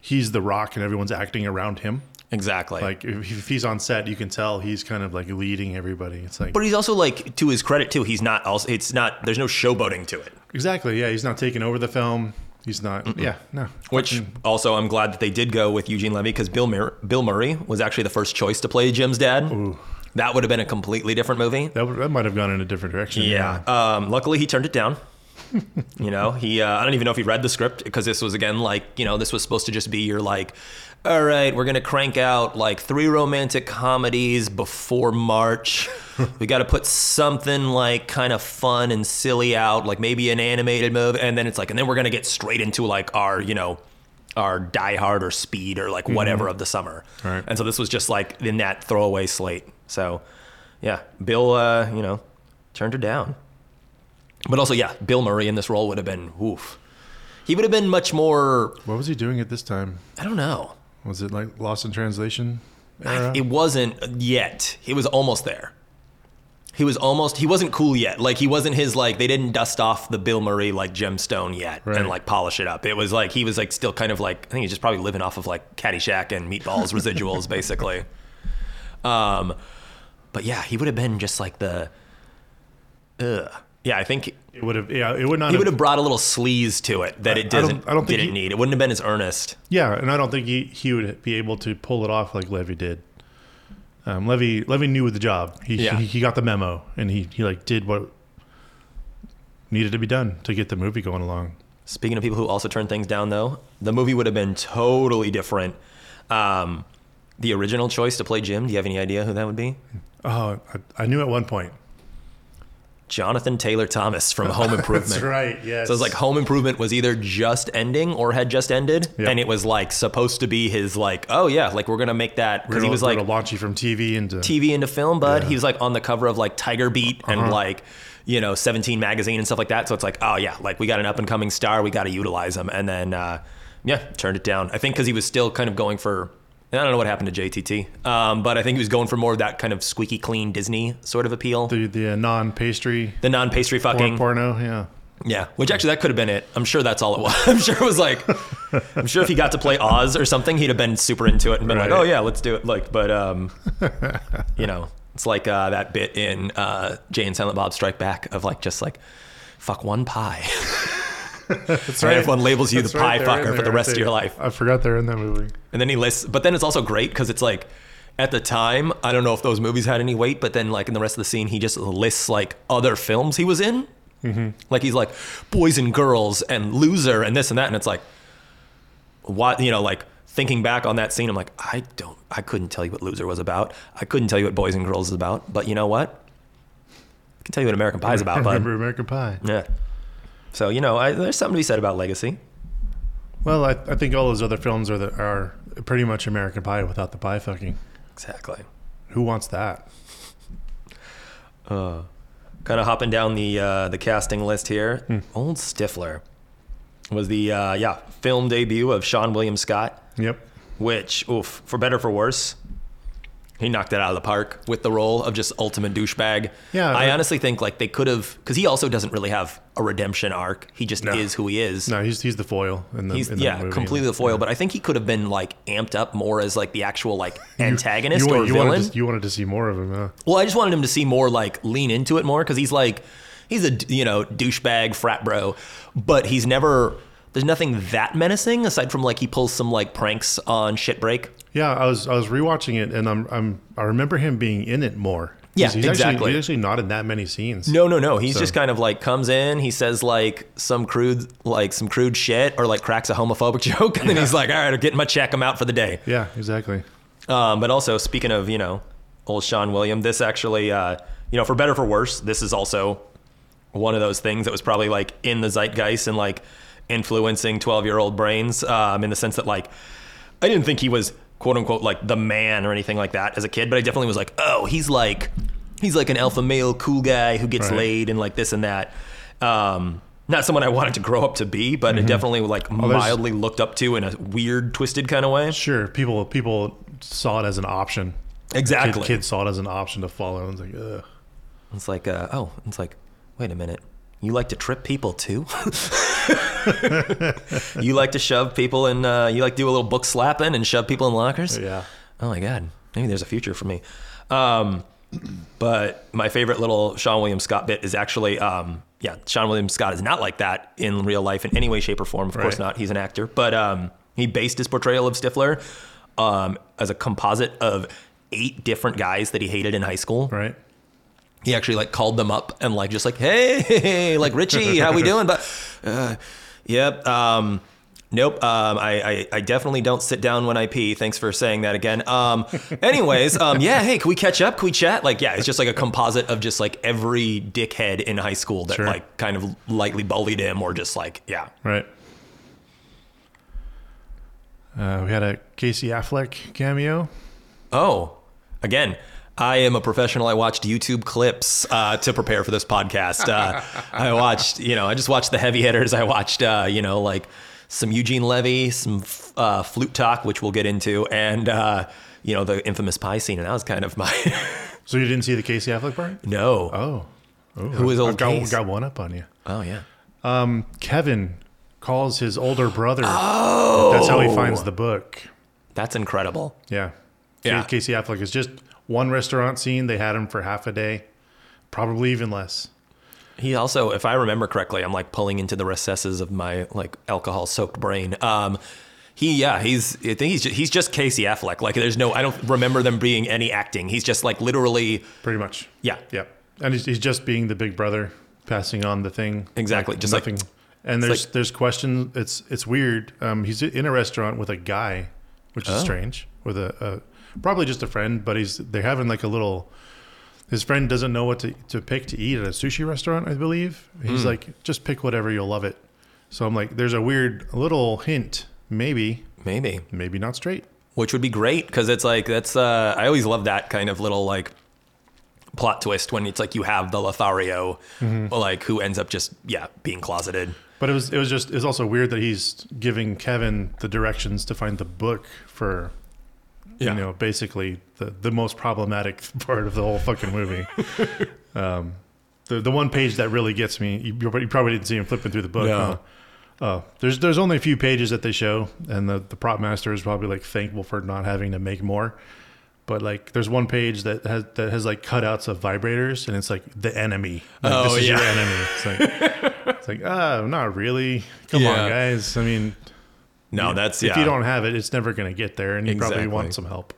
he's the rock and everyone's acting around him. Exactly. Like if, if he's on set, you can tell he's kind of like leading everybody. It's like but he's also like to his credit too. He's not also. It's not. There's no showboating to it. exactly yeah. He's not taking over the film. He's not. Yeah, no. Which also, I'm glad that they did go with Eugene Levy because Bill Mur- Bill Murray was actually the first choice to play Jim's dad. Ooh, That would have been a completely different movie. that, would- that might have gone in a different direction. Yeah. Um, luckily, he turned it down. you know, he. Uh, I don't even know if he read the script because this was again like you know this was supposed to just be your like, all right, we're gonna crank out like three romantic comedies before March. we got to put something like kind of fun and silly out, like maybe an animated movie, and then it's like, and then we're gonna get straight into like our you know. Our Die Hard or Speed or like whatever of the summer, Right. and so this was just like in that throwaway slate. So, yeah, Bill, uh, you know, turned her down. But also, yeah, Bill Murray in this role would have been oof. He would have been much more. What was he doing at this time? I don't know. Was it like Lost in Translation? Era? It wasn't yet. He was almost there. He was almost. He wasn't cool yet. Like he wasn't his like. They didn't dust off the Bill Murray like gemstone yet Right. and like polish it up. It was like he was like still kind of like. I think he's just probably living off of like Caddyshack and Meatballs residuals basically. Um, but yeah, he would have been just like the. Ugh. Yeah, I think it would have. Yeah, it would not. he would have brought a little sleaze to it that I- it I don't- doesn't I don't think didn't he- need. It wouldn't have been as earnest. Yeah, and I don't think he, he would be able to pull it off like Levy did. Um, Levy Levy knew the job. He, Yeah. he he got the memo and he he like did what needed to be done to get the movie going along. Speaking of people who also turn things down, though, the movie would have been totally different. Um, the original choice to play Jim. Do you have any idea who that would be? Oh, I, I knew at one point. Jonathan Taylor Thomas from Home Improvement. That's right. Yes. So it's like Home Improvement was either just ending or had just ended, Yep. and it was like supposed to be his like, oh yeah, like we're gonna make that because We're he was like launch you from TV into TV into film, bud. Yeah. He was like on the cover of like Tiger Beat and Uh-huh. like, you know, 17 magazine and stuff like that. So it's like, oh yeah, like we got an up and coming star, we got to utilize him. And then, uh, yeah, turned it down. I think because he was still kind of going for, I don't know what happened to JTT, um, but I think he was going for more of that kind of squeaky clean Disney sort of appeal. The, the uh, non pastry the non pastry fucking. porno. Yeah. Yeah, which actually that could have been it. I'm sure that's all it was. I'm sure it was like, I'm sure if he got to play Oz or something, he'd have been super into it and been like, oh yeah, let's do it. Like, but um, you know, it's like uh, that bit in uh, Jay and Silent Bob Strike Back of like just like, fuck one pie. That's right. Everyone labels you the pie fucker for the rest of your life. I forgot they're in that movie. And then he lists, but then it's also great because it's like, at the time, I don't know if those movies had any weight, but then like in the rest of the scene, he just lists like other films he was in. Mm-hmm. Like he's like Boys and Girls and Loser and this and that, and it's like, what you know, like thinking back on that scene, I'm like, I don't, I couldn't tell you what Loser was about. I couldn't tell you what Boys and Girls is about. But you know what? I can tell you what American Pie is about. Remember American Pie. Yeah. So you know, I, there's something to be said about legacy. Well, I, I think all those other films are the, are pretty much American Pie without the pie fucking. Exactly. Who wants that? Uh, kind of hopping down the uh, the casting list here. Hmm. Old Stifler was the uh, yeah film debut of Seann William Scott, Yep. which oof for better for worse. He knocked it out of the park with the role of just ultimate douchebag. Yeah, I honestly think like they could have because he also doesn't really have a redemption arc. He just No. is who he is. No, he's he's the foil in the. He's in the yeah, movie. completely the foil. But I think he could have been like amped up more as like the actual like antagonist you, or you villain. Wanted to, you wanted to see more of him, huh? Well, I just wanted him to see more like lean into it more because he's like he's a you know douchebag frat bro, but he's never. There's nothing that menacing aside from like he pulls some like pranks on shit break. Yeah, I was I was rewatching it, and I'm I'm I remember him being in it more. Yeah, he's exactly. Actually, he's actually not in that many scenes. No, no, no. He's So- just kind of like comes in, he says like some crude like some crude shit or like cracks a homophobic joke, and then he's like, all right, I'm getting my check. I'm out for the day. Yeah, exactly. Um, but also, speaking of, you know, old Seann William, this actually, uh, you know, for better or for worse, this is also one of those things that was probably like in the zeitgeist and like influencing 12 year old brains um, in the sense that, like, I didn't think he was quote unquote like the man or anything like that as a kid, but I definitely was like, oh, he's like, he's like an alpha male cool guy who gets Right. laid and like this and that. Um, not someone I wanted to grow up to be, but it definitely like there's- mildly looked up to in a weird, twisted kind of way. Sure, people people saw it as an option. Exactly. Kid, kids saw it as an option to follow. And it's like, ugh. It's like, uh, oh, it's like, wait a minute. You like to trip people too? you like to shove people in, uh, you like to do a little book slapping and shove people in lockers? Yeah. Oh my God. Maybe there's a future for me. Um, but my favorite little Seann William Scott bit is actually, um, yeah, Seann William Scott is not like that in real life in any way, shape, or form. Of course not. He's an actor. But um, he based his portrayal of Stifler um, as a composite of eight different guys that he hated in high school Right. He actually like called them up and like just like hey like richie how we doing? But uh, yep um nope um I, I i definitely don't sit down when i pee. Thanks for saying that again. Um anyways um yeah hey can we catch up? Can we chat? Like yeah it's just like a composite of just like every dickhead in high school that Sure. like kind of lightly bullied him or just like yeah. Right. Uh, we had a Casey Affleck cameo. Oh, again, I am a professional. I watched YouTube clips uh, to prepare for this podcast. Uh, I watched, you know, I just watched the heavy hitters. I watched, uh, you know, like some Eugene Levy, some uh, flute talk, which we'll get into, and uh, you know, the infamous pie scene. And that was kind of my So you didn't see the Casey Affleck part? no. Oh. oh Who is I old got, Case? got one up on you. Oh yeah. Um, Kevin calls his older brother. Oh. That's how he finds the book. That's incredible. Yeah. Yeah. Casey Affleck is just one restaurant scene. They had him for half a day, probably even less. He also, if I remember correctly, I'm like pulling into the recesses of my like alcohol soaked brain. Um, he, yeah, he's, I think he's just, he's just Casey Affleck. Like, there's no, I don't remember them being any acting. He's just like literally, Pretty much. yeah, Yeah. And he's, he's just being the big brother, passing on the thing. Exactly, Like just like- nothing. and there's like- there's questions. It's it's weird. Um, he's in a restaurant with a guy, which is Oh. strange. With a, a probably just a friend, but he's they're having like a little. His friend doesn't know what to, to pick to eat at a sushi restaurant, I believe. He's Hmm. like, just pick whatever, you'll love it. So I'm like, there's a weird little hint, maybe, maybe, maybe not straight. which would be great because it's like, that's, uh, I always love that kind of little like plot twist when it's like you have the Lothario, like who ends up just, yeah, being closeted. But it was it was just it was also weird that he's giving Kevin the directions to find the book for Yeah. you know basically the the most problematic part of the whole fucking movie. um, the the one page that really gets me you, you probably didn't see him flipping through the book. No. Huh? Oh, there's there's only a few pages that they show, and the the prop master is probably like thankful for not having to make more. But like, there's one page that has that has like cutouts of vibrators, and it's like the enemy. Like, Oh, this is your enemy. It's like it's like oh, not really. Come Yeah. on, guys. I mean, No, that's, yeah. if you don't have it, it's never gonna get there, and you probably want some help.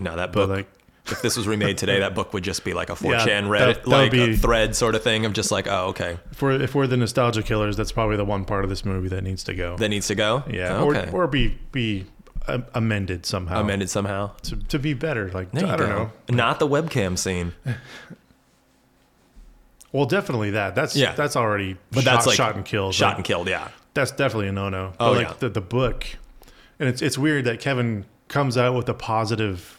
no, that book, like, if this was remade today, that book would just be like a 4chan that- Reddit, that would like a be- thread sort of thing of just like, oh, okay, if we're if we're the nostalgia killers, that's probably the one part of this movie that needs to go. that needs to go. yeah, okay, or or be be uh, amended somehow amended somehow. to, to be better. Like There I don't go. know. Not the webcam scene, Well, definitely that. That's Yeah. that's already but shot, that's like shot and killed. Shot Like, and killed. Yeah. That's definitely a no no. Oh, but like yeah. the the book, and it's it's weird that Kevin comes out with a positive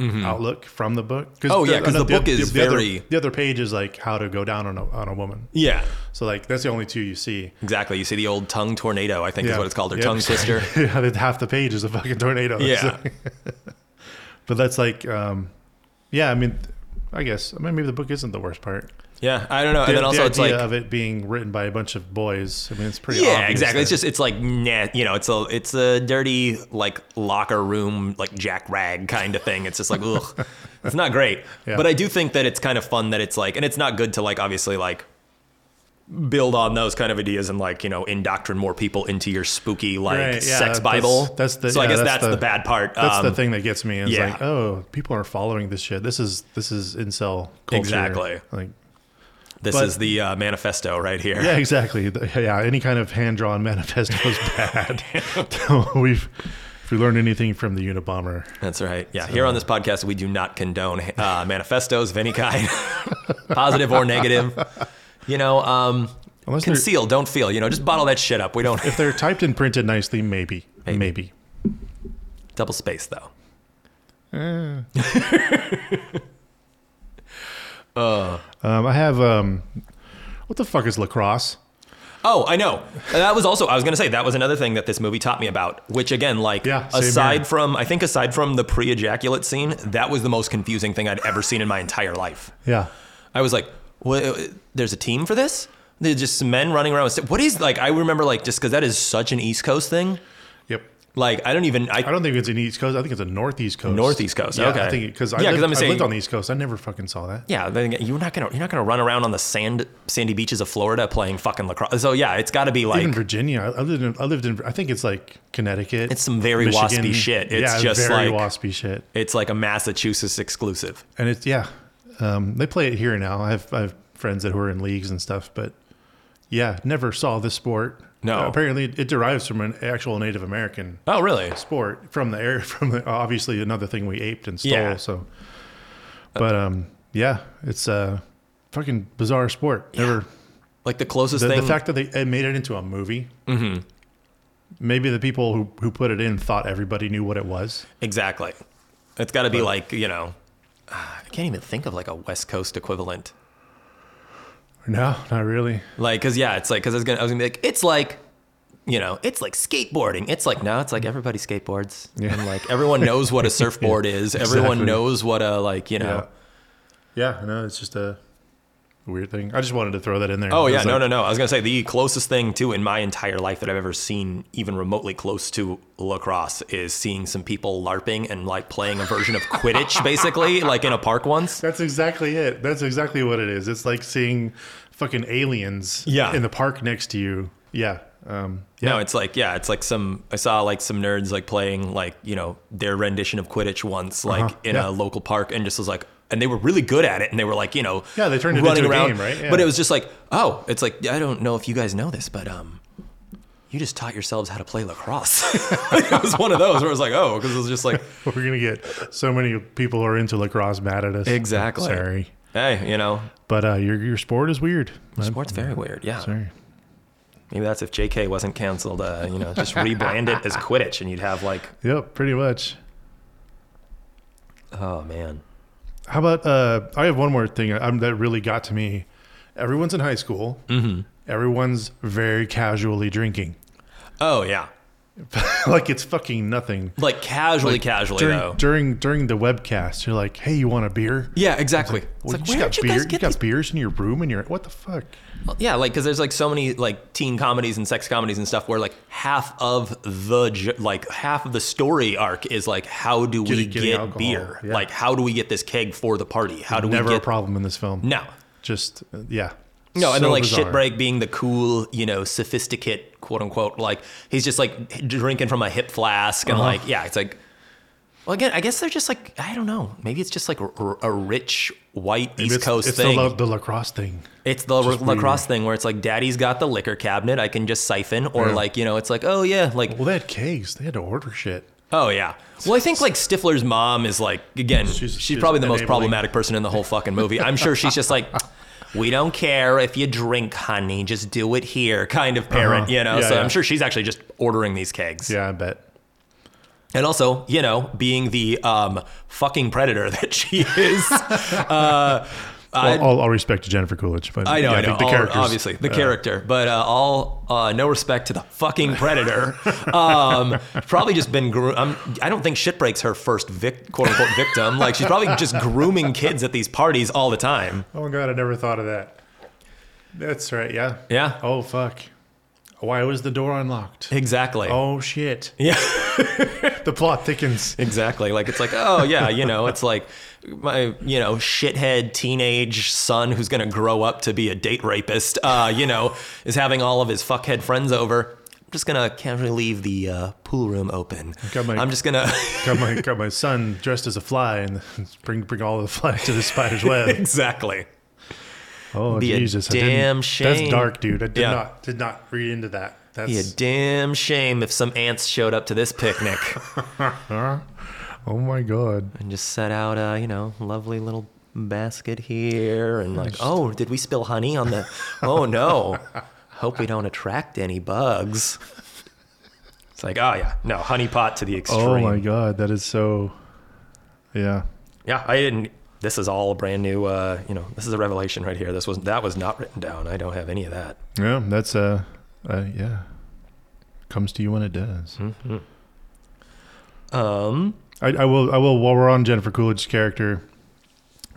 outlook from the book. Oh, yeah, 'cause the book the, is the other- very- the other page is like how to go down on a on a woman. Yeah. So like that's the only two you see. Exactly. You see the old tongue tornado, I think is what it's called, or tongue twister. yeah, half the page is a fucking tornado. Yeah. but that's like, um, yeah. I mean, I guess I mean maybe the book isn't the worst part. Yeah, I don't know. The, And then also the it's idea like of it being written by a bunch of boys. I mean, it's pretty. Yeah, exactly. It's just it's like nah, you know, it's a it's a dirty like locker room like jack rag kind of thing. It's just like ugh, it's not great. Yeah. But I do think that it's kind of fun that it's like, and it's not good to like obviously like build on those kind of ideas and like you know indoctrinate more people into your spooky like Right, yeah, sex that's- bible. that's the- so I guess that's that's the, the- bad part. That's the Um, thing that gets me. Is yeah. like, oh, people are following this shit. This is this is incel culture. Exactly. Like, This but- is the uh, manifesto right here. yeah, exactly. Yeah, any kind of hand drawn manifesto is bad. We've if we learned anything from the Unabomber, That's right. Yeah. Here on this podcast, we do not condone uh, manifestos of any kind, positive or negative. You know, um, Unless conceal, don't feel. You know, just bottle that shit up. We don't if they're typed and printed nicely, maybe, maybe. double space though. Um, I have um, what the fuck is lacrosse? Oh, I know. That was also I was gonna say that was another thing that this movie taught me about. Which again, like Yeah, aside here. from I think aside from the pre-ejaculate scene, that was the most confusing thing I'd ever seen in my entire life. Yeah, I was like, what, there's a team for this? There's just some men running around. With, what is like? I remember like just because that is such an East Coast thing. Like I don't even. I, I don't think it's an East Coast. I think it's a Northeast Coast. Northeast Coast, Yeah, okay. I think because I, Yeah, 'cause lived, I'm I lived on the East Coast. I never fucking saw that. Yeah, then you're not gonna you're not gonna run around on the sand sandy beaches of Florida playing fucking lacrosse. So yeah, it's got to be like Even Virginia. I I lived in. I lived in. I think it's like Connecticut. It's some very waspy shit. It's yeah, just very like- waspy shit. it's like a Massachusetts exclusive. And it's yeah, um, they play it here now. I have I have friends that who are in leagues and stuff, but yeah, never saw this sport. No. Uh, apparently it derives from an actual Native American Oh really? sport from the air from the obviously another thing we aped and stole. Yeah. So, but um, yeah, it's a fucking bizarre sport. Never Like the closest the, thing. the fact that they made it into a movie. Mm-hmm. Maybe the people who who put it in thought everybody knew what it was. exactly. It's got to be like you know. I can't even think of like a West Coast equivalent. No, not really. Like, cause yeah, it's like, cause I was gonna, I was gonna be like, it's like, you know, it's like skateboarding. It's like, no, it's like mm. everybody skateboards. Yeah. And like everyone knows what a surfboard is. Everyone knows what a like, you know. Yeah, no, it's just a weird thing. I just wanted to throw that in there. Oh yeah, no, like- no, no. I was gonna say the closest thing to in my entire life that I've ever seen, even remotely close to lacrosse, is seeing some people larping and like playing a version of Quidditch, basically, like in a park once. That's exactly it. That's exactly what it is. It's like seeing fucking aliens Yeah. in the park next to you. Yeah. Um, yeah. No, it's like yeah, it's like some I saw like some nerds like playing like you know their rendition of Quidditch once like Uh-huh, in yeah. a local park and just was like and they were really good at it and they were like you know Yeah, they turned it running into a around game, right? Yeah. but it was just like oh it's like I don't know if you guys know this but um you just taught yourselves how to play lacrosse it was one of those where it was like oh because it was just like We're gonna get so many people who are into lacrosse mad at us. Exactly. Sorry, hey you know but uh, your your sport is weird. I'm sport's very weird yeah Sorry. maybe that's if JK wasn't canceled uh, you know just rebrand it as Quidditch and you'd have like Yep, pretty much. oh man How about uh, I have one more thing um, that really got to me. Everyone's in high school. Mm-hmm. Everyone's very casually drinking, oh yeah like it's fucking nothing. like casually casually during, though during during the webcast, you're like, "Hey, you want a beer?" Yeah, exactly. Well, it's like, you got you beer. You get got beers in your room, and you're what the fuck? Yeah, like because there's like so many like teen comedies and sex comedies and stuff where like half of the like half of the story arc is like how do we get beer? yeah. Like how do we get this keg for the party? How do Never we a get a problem in this film. no. Just uh, yeah. No, and So then like bizarre. shitbreak being the cool, you know, sophisticate, quote unquote. Like he's just like drinking from a hip flask, and Uh-huh. like yeah, it's like. Well, again, I guess they're just like I don't know. Maybe it's just like a, a rich white Maybe East it's, Coast it's thing. The, la- the lacrosse thing. It's the Just lacrosse thing where it's like daddy's got the liquor cabinet, I can just siphon, or Yeah. like, you know, it's like, oh yeah, like, Well, they had kegs. They had to order shit. oh yeah. Well, I think like Stifler's mom is like, again, she's, She's- she's probably the most enabling. problematic person in the whole fucking movie. I'm sure she's just like, we don't care if you drink, honey, just do it here kind of parent, Uh-huh. you know? Yeah, so yeah. I'm sure she's actually just ordering these kegs. Yeah, I bet. And also, you know, being the um, fucking predator that she is. uh, I- All, all, all respect to Jennifer Coolidge, but I know, yeah, I know. think the all- obviously, the uh, character, but uh, all uh, no respect to the fucking predator. Um, probably just been. Gro- um, I don't think shit breaks her first vic- quote unquote victim. Like she's probably just grooming kids at these parties all the time. Oh my god, I never thought of that. That's right. Yeah. Yeah. Oh fuck. Why was the door unlocked? Exactly. Oh shit. Yeah. The plot thickens. Exactly. Like it's like, oh yeah, you know, it's like my you know shithead teenage son who's gonna grow up to be a date rapist. Uh, you know, is having all of his fuckhead friends over. I'm just gonna casually leave the uh, pool room open. Got my- I'm just gonna. got my got my son dressed as a fly and bring bring all the flies to the spider's web. exactly. Oh Be Jesus! I damn shame. That's dark, dude. I did Yeah. not did not read into that. That's Be a damn shame if some ants showed up to this picnic oh my god. and just set out a you know lovely little basket here and like, oh, did we spill honey on the? Oh no. Hope we don't attract any bugs. It's like, oh yeah, no, honey pot to the extreme. Oh my god, that is so. Yeah. Yeah, I didn't. This is all brand new. Uh, you know, this is a revelation right here. This was that was not written down. I don't have any of that. Yeah, that's uh, uh yeah. Comes to you when it does. Um, I, I will. I will. While we're on Jennifer Coolidge's character,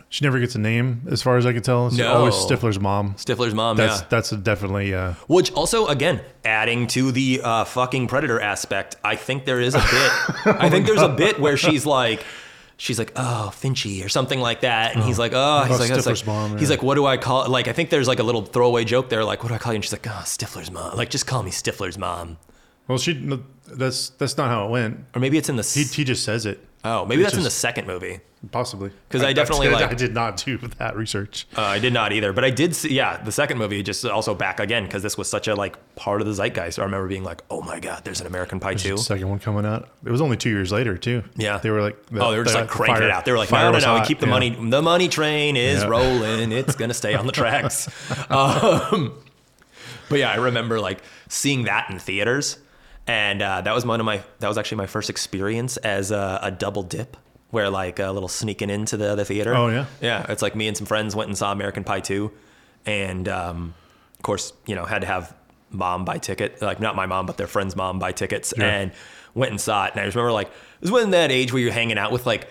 she never gets a name, as far as I can tell. It's No. always Stifler's mom. Stifler's mom. That's yeah. that's a definitely. Uh, Which also, again, adding to the uh, fucking predator aspect, I think there is a bit. I think there's a bit where she's like, she's like, oh, Finchy or something like that, and he's oh. like, oh, he's Oh, like, like- mom, he's yeah. like, what do I call? It? Like, I think there's like a little throwaway joke there, like, what do I call you? And she's like, oh, Stifler's mom. Like, just call me Stifler's mom, well, she. That's that's not how it went. or maybe it's in the. He he just says it. oh, maybe it's that's in the second movie. Possibly. 'Cause I definitely, did, like- I did not do that research. Uh, I did not either, but I did see. Yeah, the second movie just also back again because this was such a like part of the zeitgeist. I remember being like, oh my god, there's an American Pie too. Second one coming out. It was only two years later too. Yeah. They were like. oh, they were just the like cranking fire- it out. They were like, no, no, no, we keep the Yeah. money. The money train is Yeah. rolling. It's gonna stay on the tracks. um, but yeah, I remember like seeing that in theaters, and uh, that was one of my. That was actually my first experience as a, a double dip. Where like a little sneaking into the other theater. Oh, yeah? yeah. It's like me and some friends went and saw American Pie two, and um, of course you know had to have mom buy ticket, like not my mom but their friend's mom buy tickets, Yeah. and went and saw it. And I just remember like it was when that age where you're hanging out with like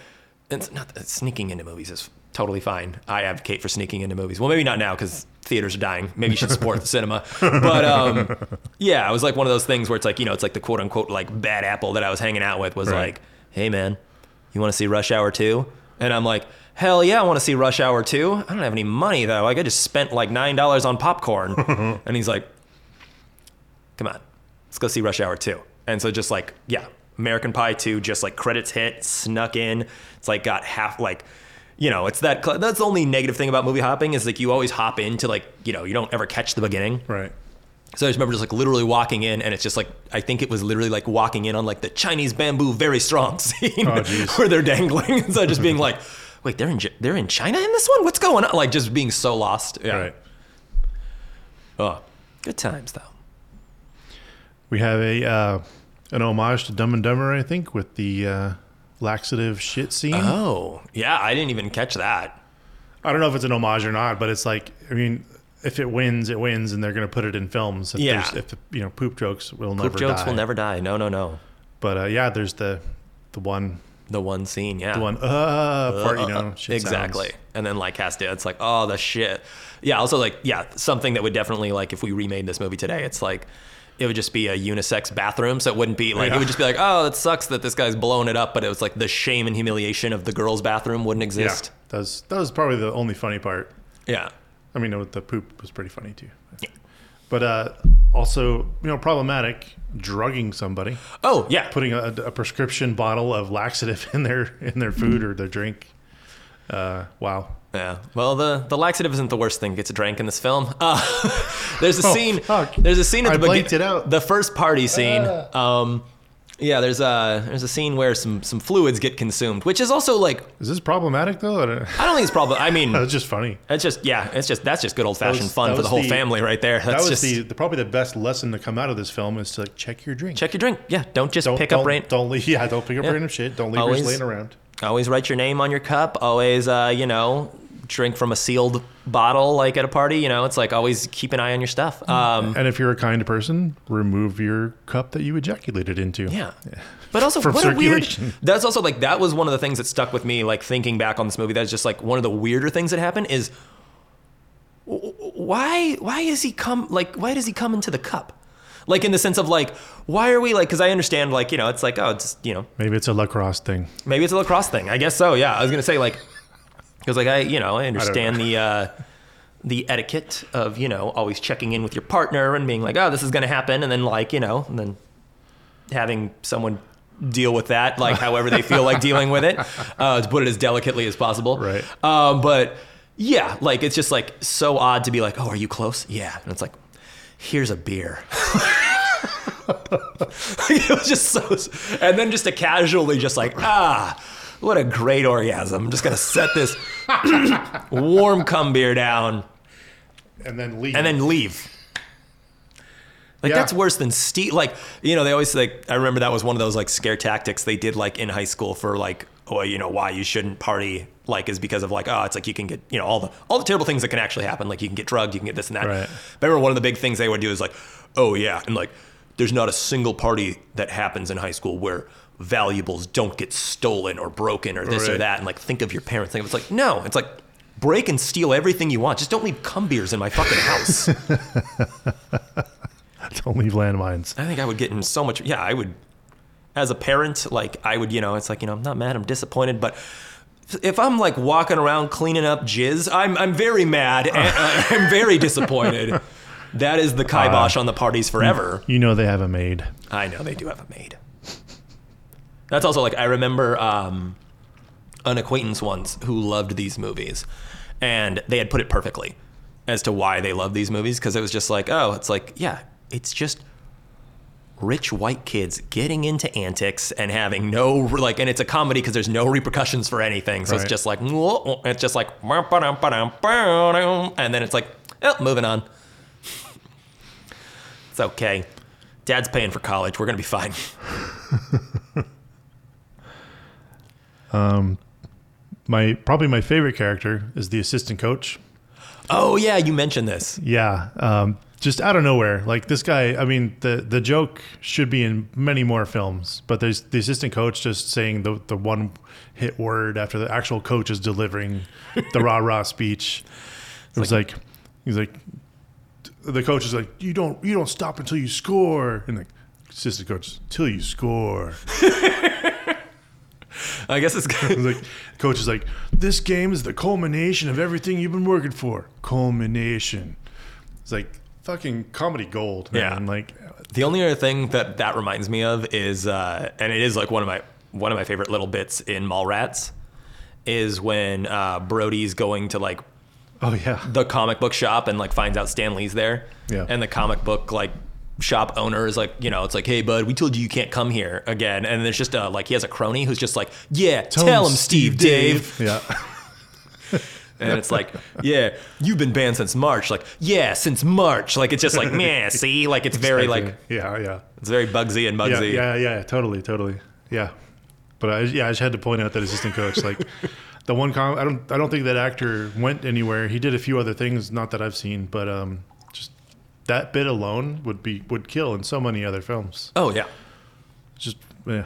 it's not sneaking into movies is totally fine. I advocate for sneaking into movies. Well, maybe not now because theaters are dying. Maybe you should support the cinema. But um, yeah, it was like one of those things where it's like you know it's like the quote unquote like bad apple that I was hanging out with was Right. like, hey man, you want to see Rush Hour two? And I'm like. Hell yeah, I want to see Rush Hour 2. I don't have any money though. Like I just spent like $9 on popcorn. and he's like, come on, let's go see Rush Hour 2. And so just like, yeah, American Pie 2, just like credits hit, snuck in. It's like got half like, you know, it's that, that's the only negative thing about movie hopping is like you always hop into like, you know, you don't ever catch the beginning. Right. So I just remember just like literally walking in and it's just like, I think it was literally like walking in on like the Chinese bamboo very strong scene Oh, where they're dangling. so just being like, wait, they're in, they're in China in this one? What's going on? Like just being so lost. Yeah. Right. Oh, good times though. We have a uh, an homage to Dumb and Dumber, I think, with the uh, laxative shit scene. Oh, yeah, I didn't even catch that. I don't know if it's an homage or not, but it's like, I mean, if it wins, it wins, and they're going to put it in films. If Yeah. If you know, poop jokes will never die. Poop never jokes die. will never die. No, no, no. But uh, yeah, there's the the one The one scene, yeah. the one uh, part, you know, shit exactly. sounds- And then like has to, it's like, oh, the shit. Yeah. Also, like, yeah, something that would definitely like if we remade this movie today, it's like it would just be a unisex bathroom, so it wouldn't be like it would just be like, oh, it sucks that this guy's blown it up, but it was like the shame and humiliation of the girls' bathroom wouldn't Yeah, exist. that was that was probably the only funny part. Yeah. I mean, the poop was pretty funny too. Yeah. But uh, also, you know, problematic drugging somebody, Oh yeah. putting a, a prescription bottle of laxative in their in their food or their drink. Uh, wow. Yeah. Well, the the laxative isn't the worst thing gets drank in this film. Uh, there's a Oh, scene. fuck. There's a scene at the beginning. The first party scene. Um, Yeah, there's a there's a scene where some some fluids get consumed, which is also like Is this problematic though? I don't- I don't think it's probably. I mean, That's just funny. it's just yeah, it's just that's just good old fashioned was- fun that for the was whole the- family right there. That was just the, the probably the best lesson to come out of this film is to like check your drink. check your drink. Yeah, don't just Don't pick don't, up rain. Don't leave. Yeah, don't pick up random shit. Don't leave Always- yours laying around. Always write your name on your cup. Always, uh, you know, drink from a sealed bottle like at a party. You know, it's like always keep an eye on your stuff. Um, And if you're a kind person, remove your cup that you ejaculated into. Yeah. But also, From what a weird. That's also like that was one of the things that stuck with me. Like thinking back on this movie, that's just like one of the weirder things that happened is why why is he come like why does he come into the cup? Like in the sense of like why are we like because I understand like you know it's like oh it's you know Maybe it's a lacrosse thing. maybe it's a lacrosse thing I guess so yeah I was gonna say like because like I you know I understand the uh, the etiquette of you know always checking in with your partner and being like oh this is gonna happen. And then like you know and then having someone deal with that like however they feel like dealing with it uh, to put it as delicately as possible. Right. um, but yeah like it's just like so odd to be like oh are you close? Yeah. And it's like here's a beer. It was just so and then just to casually just like ah what a great orgasm i'm just gonna set this warm cum beer down And then leave. and then leave. Like Yeah. that's worse than steal. Like you know, they always like. I remember that was one of those like scare tactics they did like in high school for like, oh, you know, why you shouldn't party. Like is because of like, oh, it's like you can get you know all the all the terrible things that can actually happen. Like you can get drugged, you can get this and that. Right. But I remember one of the big things they would do is like, oh yeah, and like, there's not a single party that happens in high school where valuables don't get stolen or broken or this or that. And like, think of your parents. Think it's like, no, it's like. Break and steal everything you want. Just don't leave cum beers in my fucking house. don't leave landmines. I think I would get in so much. Yeah, I would. As a parent, like I would, you know, it's like you know, I'm not mad, I'm disappointed, but if I'm like walking around cleaning up jizz, I'm I'm very mad and uh, I'm very disappointed. That is the kibosh on the parties forever. You know they have a maid. I know they do have a maid. That's also like I remember um, an acquaintance once who loved these movies, and they had put it perfectly as to why they love these movies because it was just like, oh, it's like, yeah, it's just rich white kids getting into antics and having no like, and it's a comedy because there's no repercussions for anything, so it's just like, it's just like, and then it's like, oh, moving on. It's okay. Dad's paying for college. We're gonna be fine. My probably my favorite character is the assistant coach. Oh yeah, you mentioned this. Yeah, um, just out of nowhere. Like this guy. I mean, the the joke should be in many more films, but there's the assistant coach just saying the the one hit word after the actual coach is delivering the rah rah speech. It was like, he's like, the coach is like, you don't you don't stop until you score, and the assistant coach till you score. I guess it's good. Like coach is like, this game is the culmination of everything you've been working for. Culmination. It's like fucking comedy gold, man. Yeah. Like, The only other thing that that reminds me of is, uh, and it is like one of my one of my favorite little bits in Mallrats, is when uh, Brodie's going to like oh yeah, the comic book shop and like finds out Stan Lee's there. Yeah. And the comic book like shop owner is like, you know, it's like, hey bud, we told you you can't come here again. And there's just uh like he has a crony who's just like, yeah, tell, him, Steve, Dave. Yeah, And it's like, yeah, you've been banned since March. Like, yeah, since March. Like it's just like, man, see, like it's very like yeah, yeah, it's very Bugsy and yeah, Bugsy. yeah, yeah, totally, totally, yeah. But I, yeah, I just had to point out that assistant coach, like the one com- I don't, I don't think that actor went anywhere. He did a few other things, not that I've seen, but um, that bit alone would be would kill in so many other films. Oh yeah. just yeah.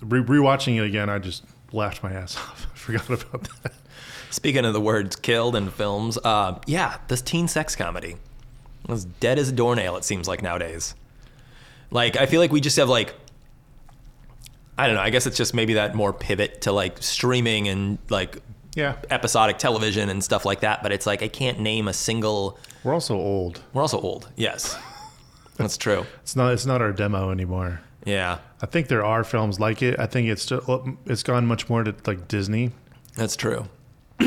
Re- rewatching it again, I just laughed my ass off. I forgot about that. Speaking of the words killed in films, uh, yeah, this teen sex comedy. As dead as a doornail, it seems like nowadays. Like, I feel like we just have like I don't know, I guess it's just maybe that more pivot to like streaming and like Yeah, episodic television and stuff like that, but it's like I can't name a single we're also old. we're also old, yes. That's true. It's not. It's not our demo anymore. Yeah. I think there are films like it. I think it's still, it's gone much more to like Disney. That's true.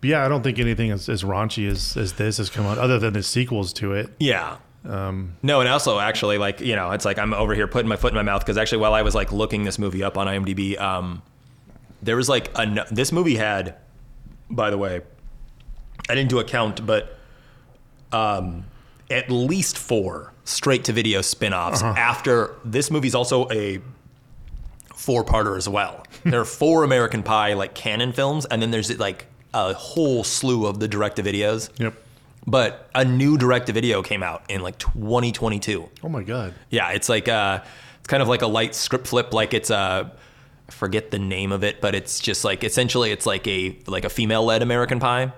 But yeah, I don't think anything as, as raunchy as, as this has come out, other than the sequels to it. Yeah. um, No, and also actually, like you know, it's like I'm over here putting my foot in my mouth because actually, while I was like looking this movie up on IMDb, um, there was like a this movie had, by the way, I didn't do a count, but um, at least four straight to video spin-offs after this movie's also a four-parter as well. there are four American Pie like canon films, and then there's like a whole slew of the direct to videos. Yep. But a new direct to video came out in like 2022. Oh my god. Yeah, it's like uh it's kind of like a light script flip like it's uh I forget the name of it, but it's just like essentially it's like a like a female led American Pie.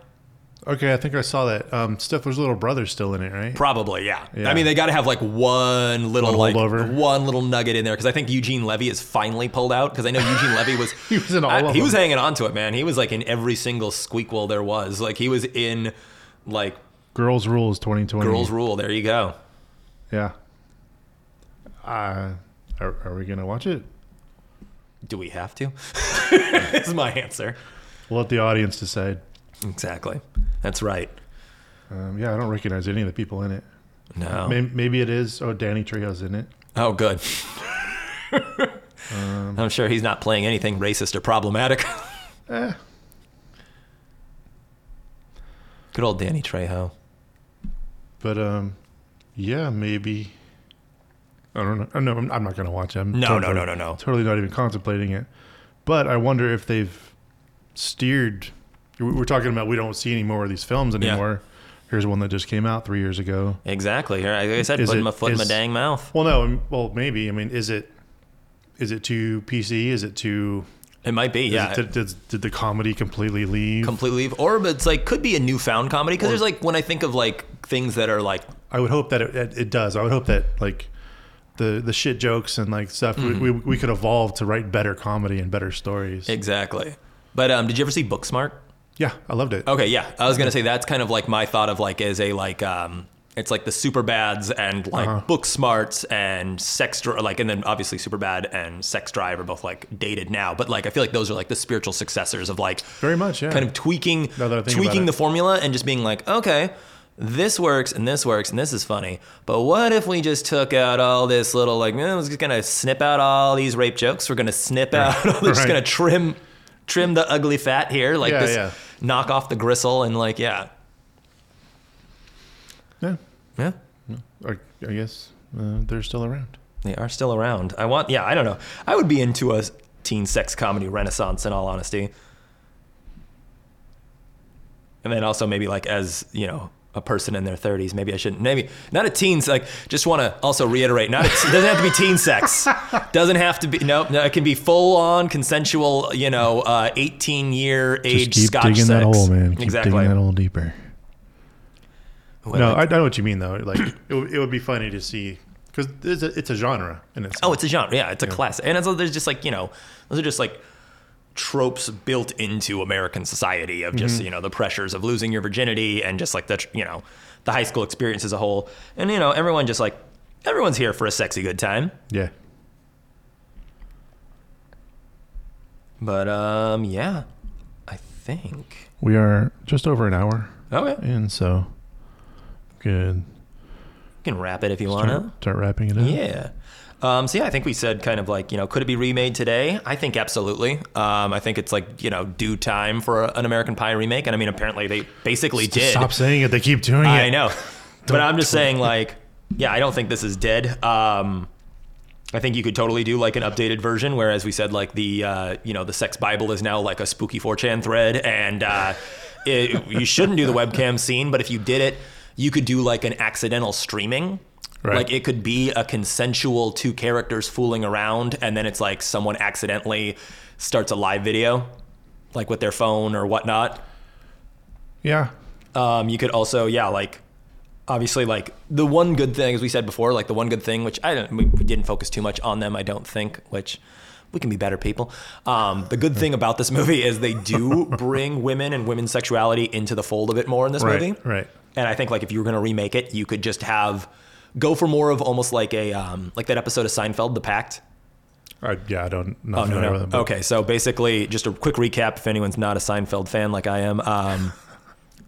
Okay, I think I saw that. Um, Stifler's little brother's still in it, right? Probably, yeah. Yeah. I mean, they got to have like one little One like one little nugget in there because I think Eugene Levy is finally pulled out because I know Eugene Levy was He was in all I- of he was hanging on to it, man. He was like in every single squeakquel there was. Like he was in like Girls Rules 2020. Girls Rule. There you go. Yeah. Uh, are, are we gonna watch it? Do we have to? is my answer. We'll let the audience decide. Exactly. That's right. Um, yeah, I don't recognize any of the people in it. No. Maybe, maybe it is. Oh, Danny Trejo's in it. Oh, good. Um, I'm sure he's not playing anything racist or problematic. Eh, Good old Danny Trejo. but um, yeah, maybe. I don't know. I know I'm, I'm not gonna watch it. I'm No, totally, no, no, no, no. Totally not even contemplating it. But I wonder if they've steered. We- We're talking about we don't see any more of these films Yeah. anymore. Here's one that just came out three years ago. Exactly. Like I said, Is putting it- my foot in my dang mouth. Well, no. um, Well, maybe. I mean, is it? Is it too PC? Is it too? It might be, yeah. it- did, did, did the comedy completely leave? completely. Leave, or but it's like could be a newfound comedy because there's like when I think of like things that are like I would hope that it, it, it does. I would hope that like the the shit jokes and like stuff Mm-hmm. we, we we could evolve to write better comedy and better stories. exactly. But um, did you ever see Booksmart? Yeah, I loved it. Okay, yeah. I was gonna say that's kind of like my thought of like as a like um it's like the super bads and like Uh-huh. book smarts and sex Dri- like and then obviously super bad and sex drive are both like dated now but like i feel like those are like the spiritual successors of like Very much, yeah. kind of tweaking Now that I think tweaking the formula and just being like okay this works and this works and this is funny but what if we just took out all this little like eh, we're just gonna snip out all these rape jokes we're gonna snip out we're just Right. gonna trim trim the ugly fat here like Yeah, this yeah. knock off the gristle and like yeah. Yeah, yeah. I, I guess uh, they're still around. they are still around. I want yeah i don't know. I would be into a teen sex comedy renaissance in all honesty. And then also maybe like as you know a person in their 30s maybe i shouldn't maybe not a teen like just want to also reiterate not a, it doesn't have to be teen sex doesn't have to be no, no it can be full on consensual you know uh 18 year age Just keep scotch digging sex that hole, man. Keep exactly digging that hole deeper. Well, no, I, I know what you mean though. Like it, would- it would be funny to see because it's a, it's a genre in itself. Oh, it's a genre. Yeah, it's a class. And it's, there's just like, you know, those are just like tropes built into American society of just, you know, the pressures of losing your virginity and just like the, you know, the high school experience as a whole. And, you know, everyone just like, everyone's here for a sexy good time. yeah. But, um, yeah, I think. We are just over an hour Okay. in, so good. You can wrap it if you want Start, to. start wrapping it up. Yeah. Um, so yeah, I think we said kind of like you know, could it be remade today? I think absolutely. Um, I think it's like you know, due time for an American Pie remake, and I mean, apparently they basically did. Stop saying it. They keep doing it. I know, but I'm just saying like, yeah, I don't think this is dead. Um, I think you could totally do like an updated version, where as we said, like the uh, you know the sex Bible is now like a spooky 4chan thread, and uh, it, you shouldn't do the webcam scene, but if you did it, you could do like an accidental streaming. Right. Like it could be a consensual two characters fooling around, and then it's like someone accidentally starts a live video, like with their phone or whatnot. Yeah. Um, you could also, yeah, like obviously, like the one good thing, as we said before, like the one good thing, which I don't, we, we didn't focus too much on them, I don't think, which we can be better people. Um, the good thing about this movie is they do bring women and women's sexuality into the fold a bit more in this Right. movie. Right. And I think like if you were going to remake it, you could just have go for more of almost like a um, like that episode of Seinfeld, The Pact. I, yeah. I don't. Oh no, no. them, Okay, so basically, just a quick recap if anyone's not a Seinfeld fan like I am. Um,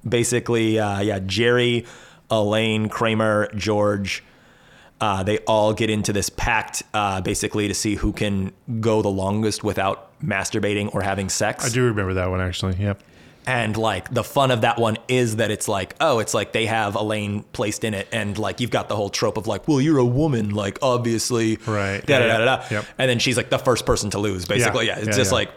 basically, uh, yeah, Jerry Elaine, Kramer, George. Uh, they all get into this pact uh, basically to see who can go the longest without masturbating or having sex. I do remember that one actually. Yep. And like the fun of that one is that it's like, oh, it's like they have Elaine placed in it, and like you've got the whole trope of like, well, you're a woman, like obviously, Right. Da da da da. Yep. And then she's like the first person to lose, basically. Yeah, Yeah. it's Yeah, just yeah. like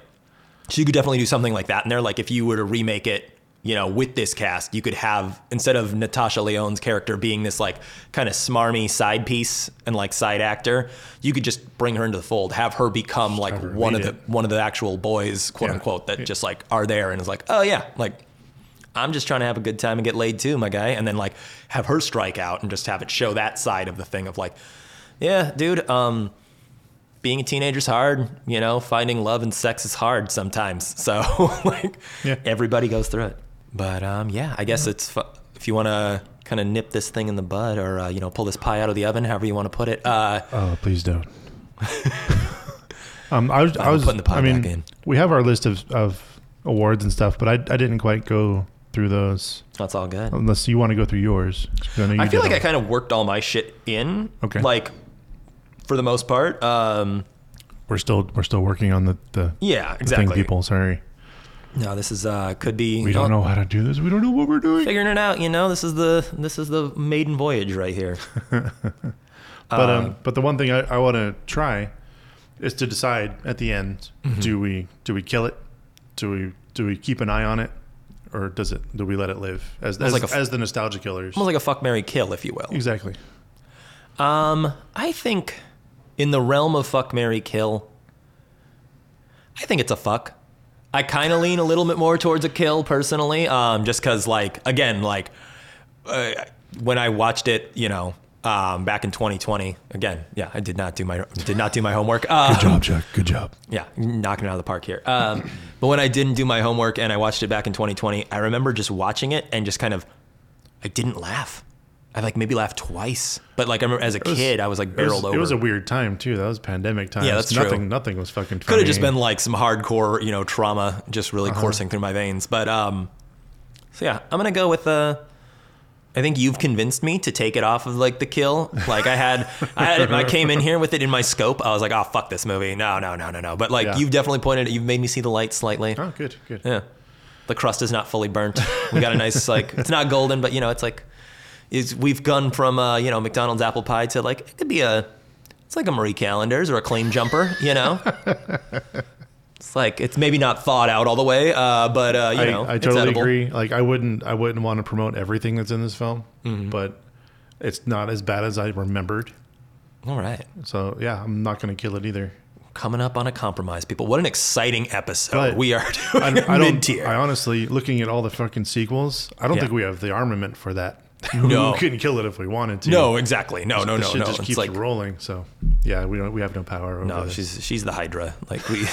so you could definitely do something like that And they're Like if you were to remake it, you know, with this cast, you could have instead of Natasha Lyonne's character being this like kind of smarmy side piece and like side actor, you could just bring her into the fold, have her become like her one of the it. one of the actual boys, quote Yeah. unquote, that just like are there and is like, oh yeah, like I'm just trying to have a good time and get laid too, my guy. And then like have her strike out and just have it show that side of the thing of like, yeah, dude, um, being a teenager's hard, you know, finding love and sex is hard sometimes. So like Yeah. everybody goes through it. But um, yeah, I guess it's fu- if you want to kind of nip this thing in the bud or uh, you know pull this pie out of the oven, however you want to put it. Uh, Oh, please don't. um, I was, I was putting the pie I mean, back in. we have our list of, of awards and stuff, but I, I didn't quite go through those that's all good. unless you want to go through yours. you I feel like I kind of worked all my shit in. Okay. Like for the most part. Um, we're still we're still working on the the, yeah, the exactly. thing. People, sorry, No, this is uh could be. we don't know how to do this. We don't know what we're doing. Figuring it out, you know. This is the this is the maiden voyage right here. But Uh, um, but the one thing I, I want to try is to decide at the end: Mm-hmm. do we do we kill it? Do we do we keep an eye on it, or does it do we let it live as as, like a as the nostalgia killers? Almost like a fuck Mary kill, if you will. Exactly. Um, I think in the realm of fuck Mary kill, I think it's a fuck. I kind of lean a little bit more towards a kill personally, um, just because like again like uh, when I watched it, you know. Um, back in 2020, again, yeah, I did not do my did not do my homework. Um, Good job, Chuck. Good job. yeah, knocking it out of the park here. Um, but when I didn't do my homework and I watched it back in 2020, I remember just watching it and just kind of, I didn't laugh. I like maybe laughed twice, but like I remember as a was- kid, I was like It was, over. it was a weird time too. That was pandemic time. Yeah, that's true. nothing. Nothing was fucking. Could have just been like some hardcore, you know, trauma just really coursing through my veins. But um, so yeah, I'm gonna go with uh. I think you've convinced me to take it off of like the kill. Like I had, I had it, I came in here with it in my scope. I was like, oh fuck this movie. No, no, no, no, no. But like Yeah. you've definitely pointed, you've made me see the light slightly. Oh, good, good. Yeah. The crust is not fully burnt. We got a nice like it's not golden, but you know, it's like is we've gone from uh, you know, McDonald's apple pie to like it could be a it's like a Marie Callender's or a claim jumper, you know? it's like it's maybe not thought out all the way, uh, but uh, you I, know, I totally agree. Like I wouldn't, I wouldn't want to promote everything that's in this film, Mm-hmm. but it's not as bad as I remembered. All right. So yeah, I'm not going to kill it either. Coming up on a compromise, people. What an exciting episode. But we are I, doing I don't. I honestly, looking at all the fucking sequels, I don't Yeah. think we have the armament for that. No. we couldn't kill it if we wanted to. No, exactly. No, no, no, shit no. just keeps like rolling. So yeah, we don't. We have no power over No, this. she's she's the Hydra. Like we,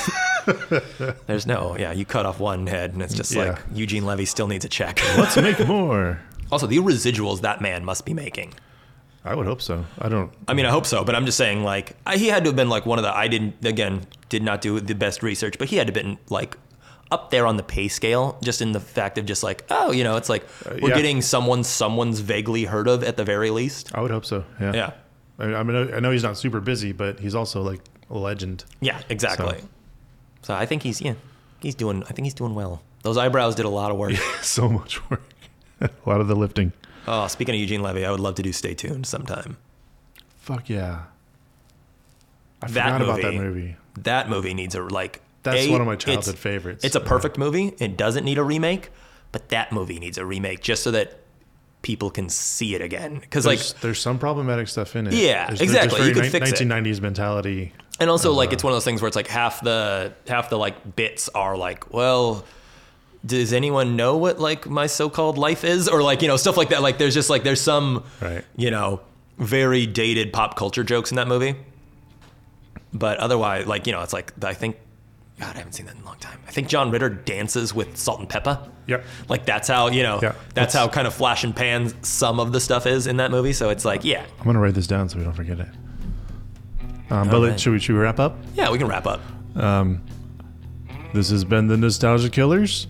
there's no yeah. You cut off one head, and it's just Yeah. like Eugene Levy still needs a check. Let's make more. also, the residuals that man must be making. I would hope so. I don't. I mean, I hope so, but I'm just saying, like, I, he had to have been like one of the. I didn't again did not do the best research, but he had to have been like up there on the pay scale, just in the fact of just like, oh, you know, it's like uh, we're yeah. getting someone someone's vaguely heard of at the very least. I would hope so. Yeah. Yeah, I, I mean, I know he's not super busy, but he's also like a legend. yeah, exactly. So- So, I think he's yeah, he's doing. I think he's doing well. Those eyebrows did a lot of work. so much work. a lot of the lifting. Oh, speaking of Eugene Levy, I would love to do Stay Tuned sometime. Fuck yeah. I That forgot about that movie- movie. That movie needs a like. That's a, one of my it's- childhood favorites. It's a perfect movie. It doesn't need a remake, but that movie needs a remake just so that people can see it again. Because like, There's, there's some problematic stuff in it. Yeah, There's- there's exactly. very You could nin- fix it. 1990s mentality. and also like uh, it's one of those things where it's like half the half the like bits are like, well. Does anyone know what like my so-called life is, or like you know stuff like that? Like there's just like there's some Right. you know very dated pop culture jokes in that movie. But otherwise, like you know, it's like I think, God, I haven't seen that in a long time. I think John Ritter dances with Salt-N-Pepa. Yep. Like that's how you know. Yeah, that's that's- how kind of flash and pan some of the stuff is in that movie. So it's like, yeah, I'm gonna write this down so we don't forget it. Um, but right. should we should we wrap up? yeah, we can wrap up. Um, this has been the Nostalgia Killers.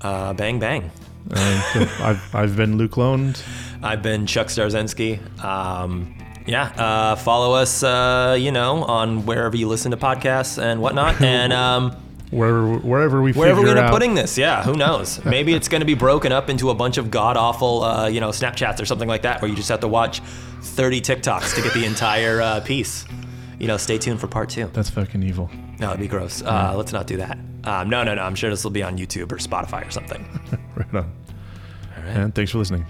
Uh, bang bang. Uh, I've, I've been Luke Lone. I've been Chuck Starzensky. Um, yeah, uh, follow us, uh, you know, on wherever you listen to podcasts and whatnot. And um, Wherever, wherever we wherever we end up putting this, yeah, who knows? Maybe it's going to be broken up into a bunch of god awful, uh, you know, Snapchats or something like that, where you just have to watch 30 TikToks to get the entire uh, piece. You know, stay tuned for part two. That's fucking evil. No, it'd be gross. Uh, let's not do that. Um, no, no, no. I'm sure this will be on YouTube or Spotify or something. Right on. All right. And thanks for listening.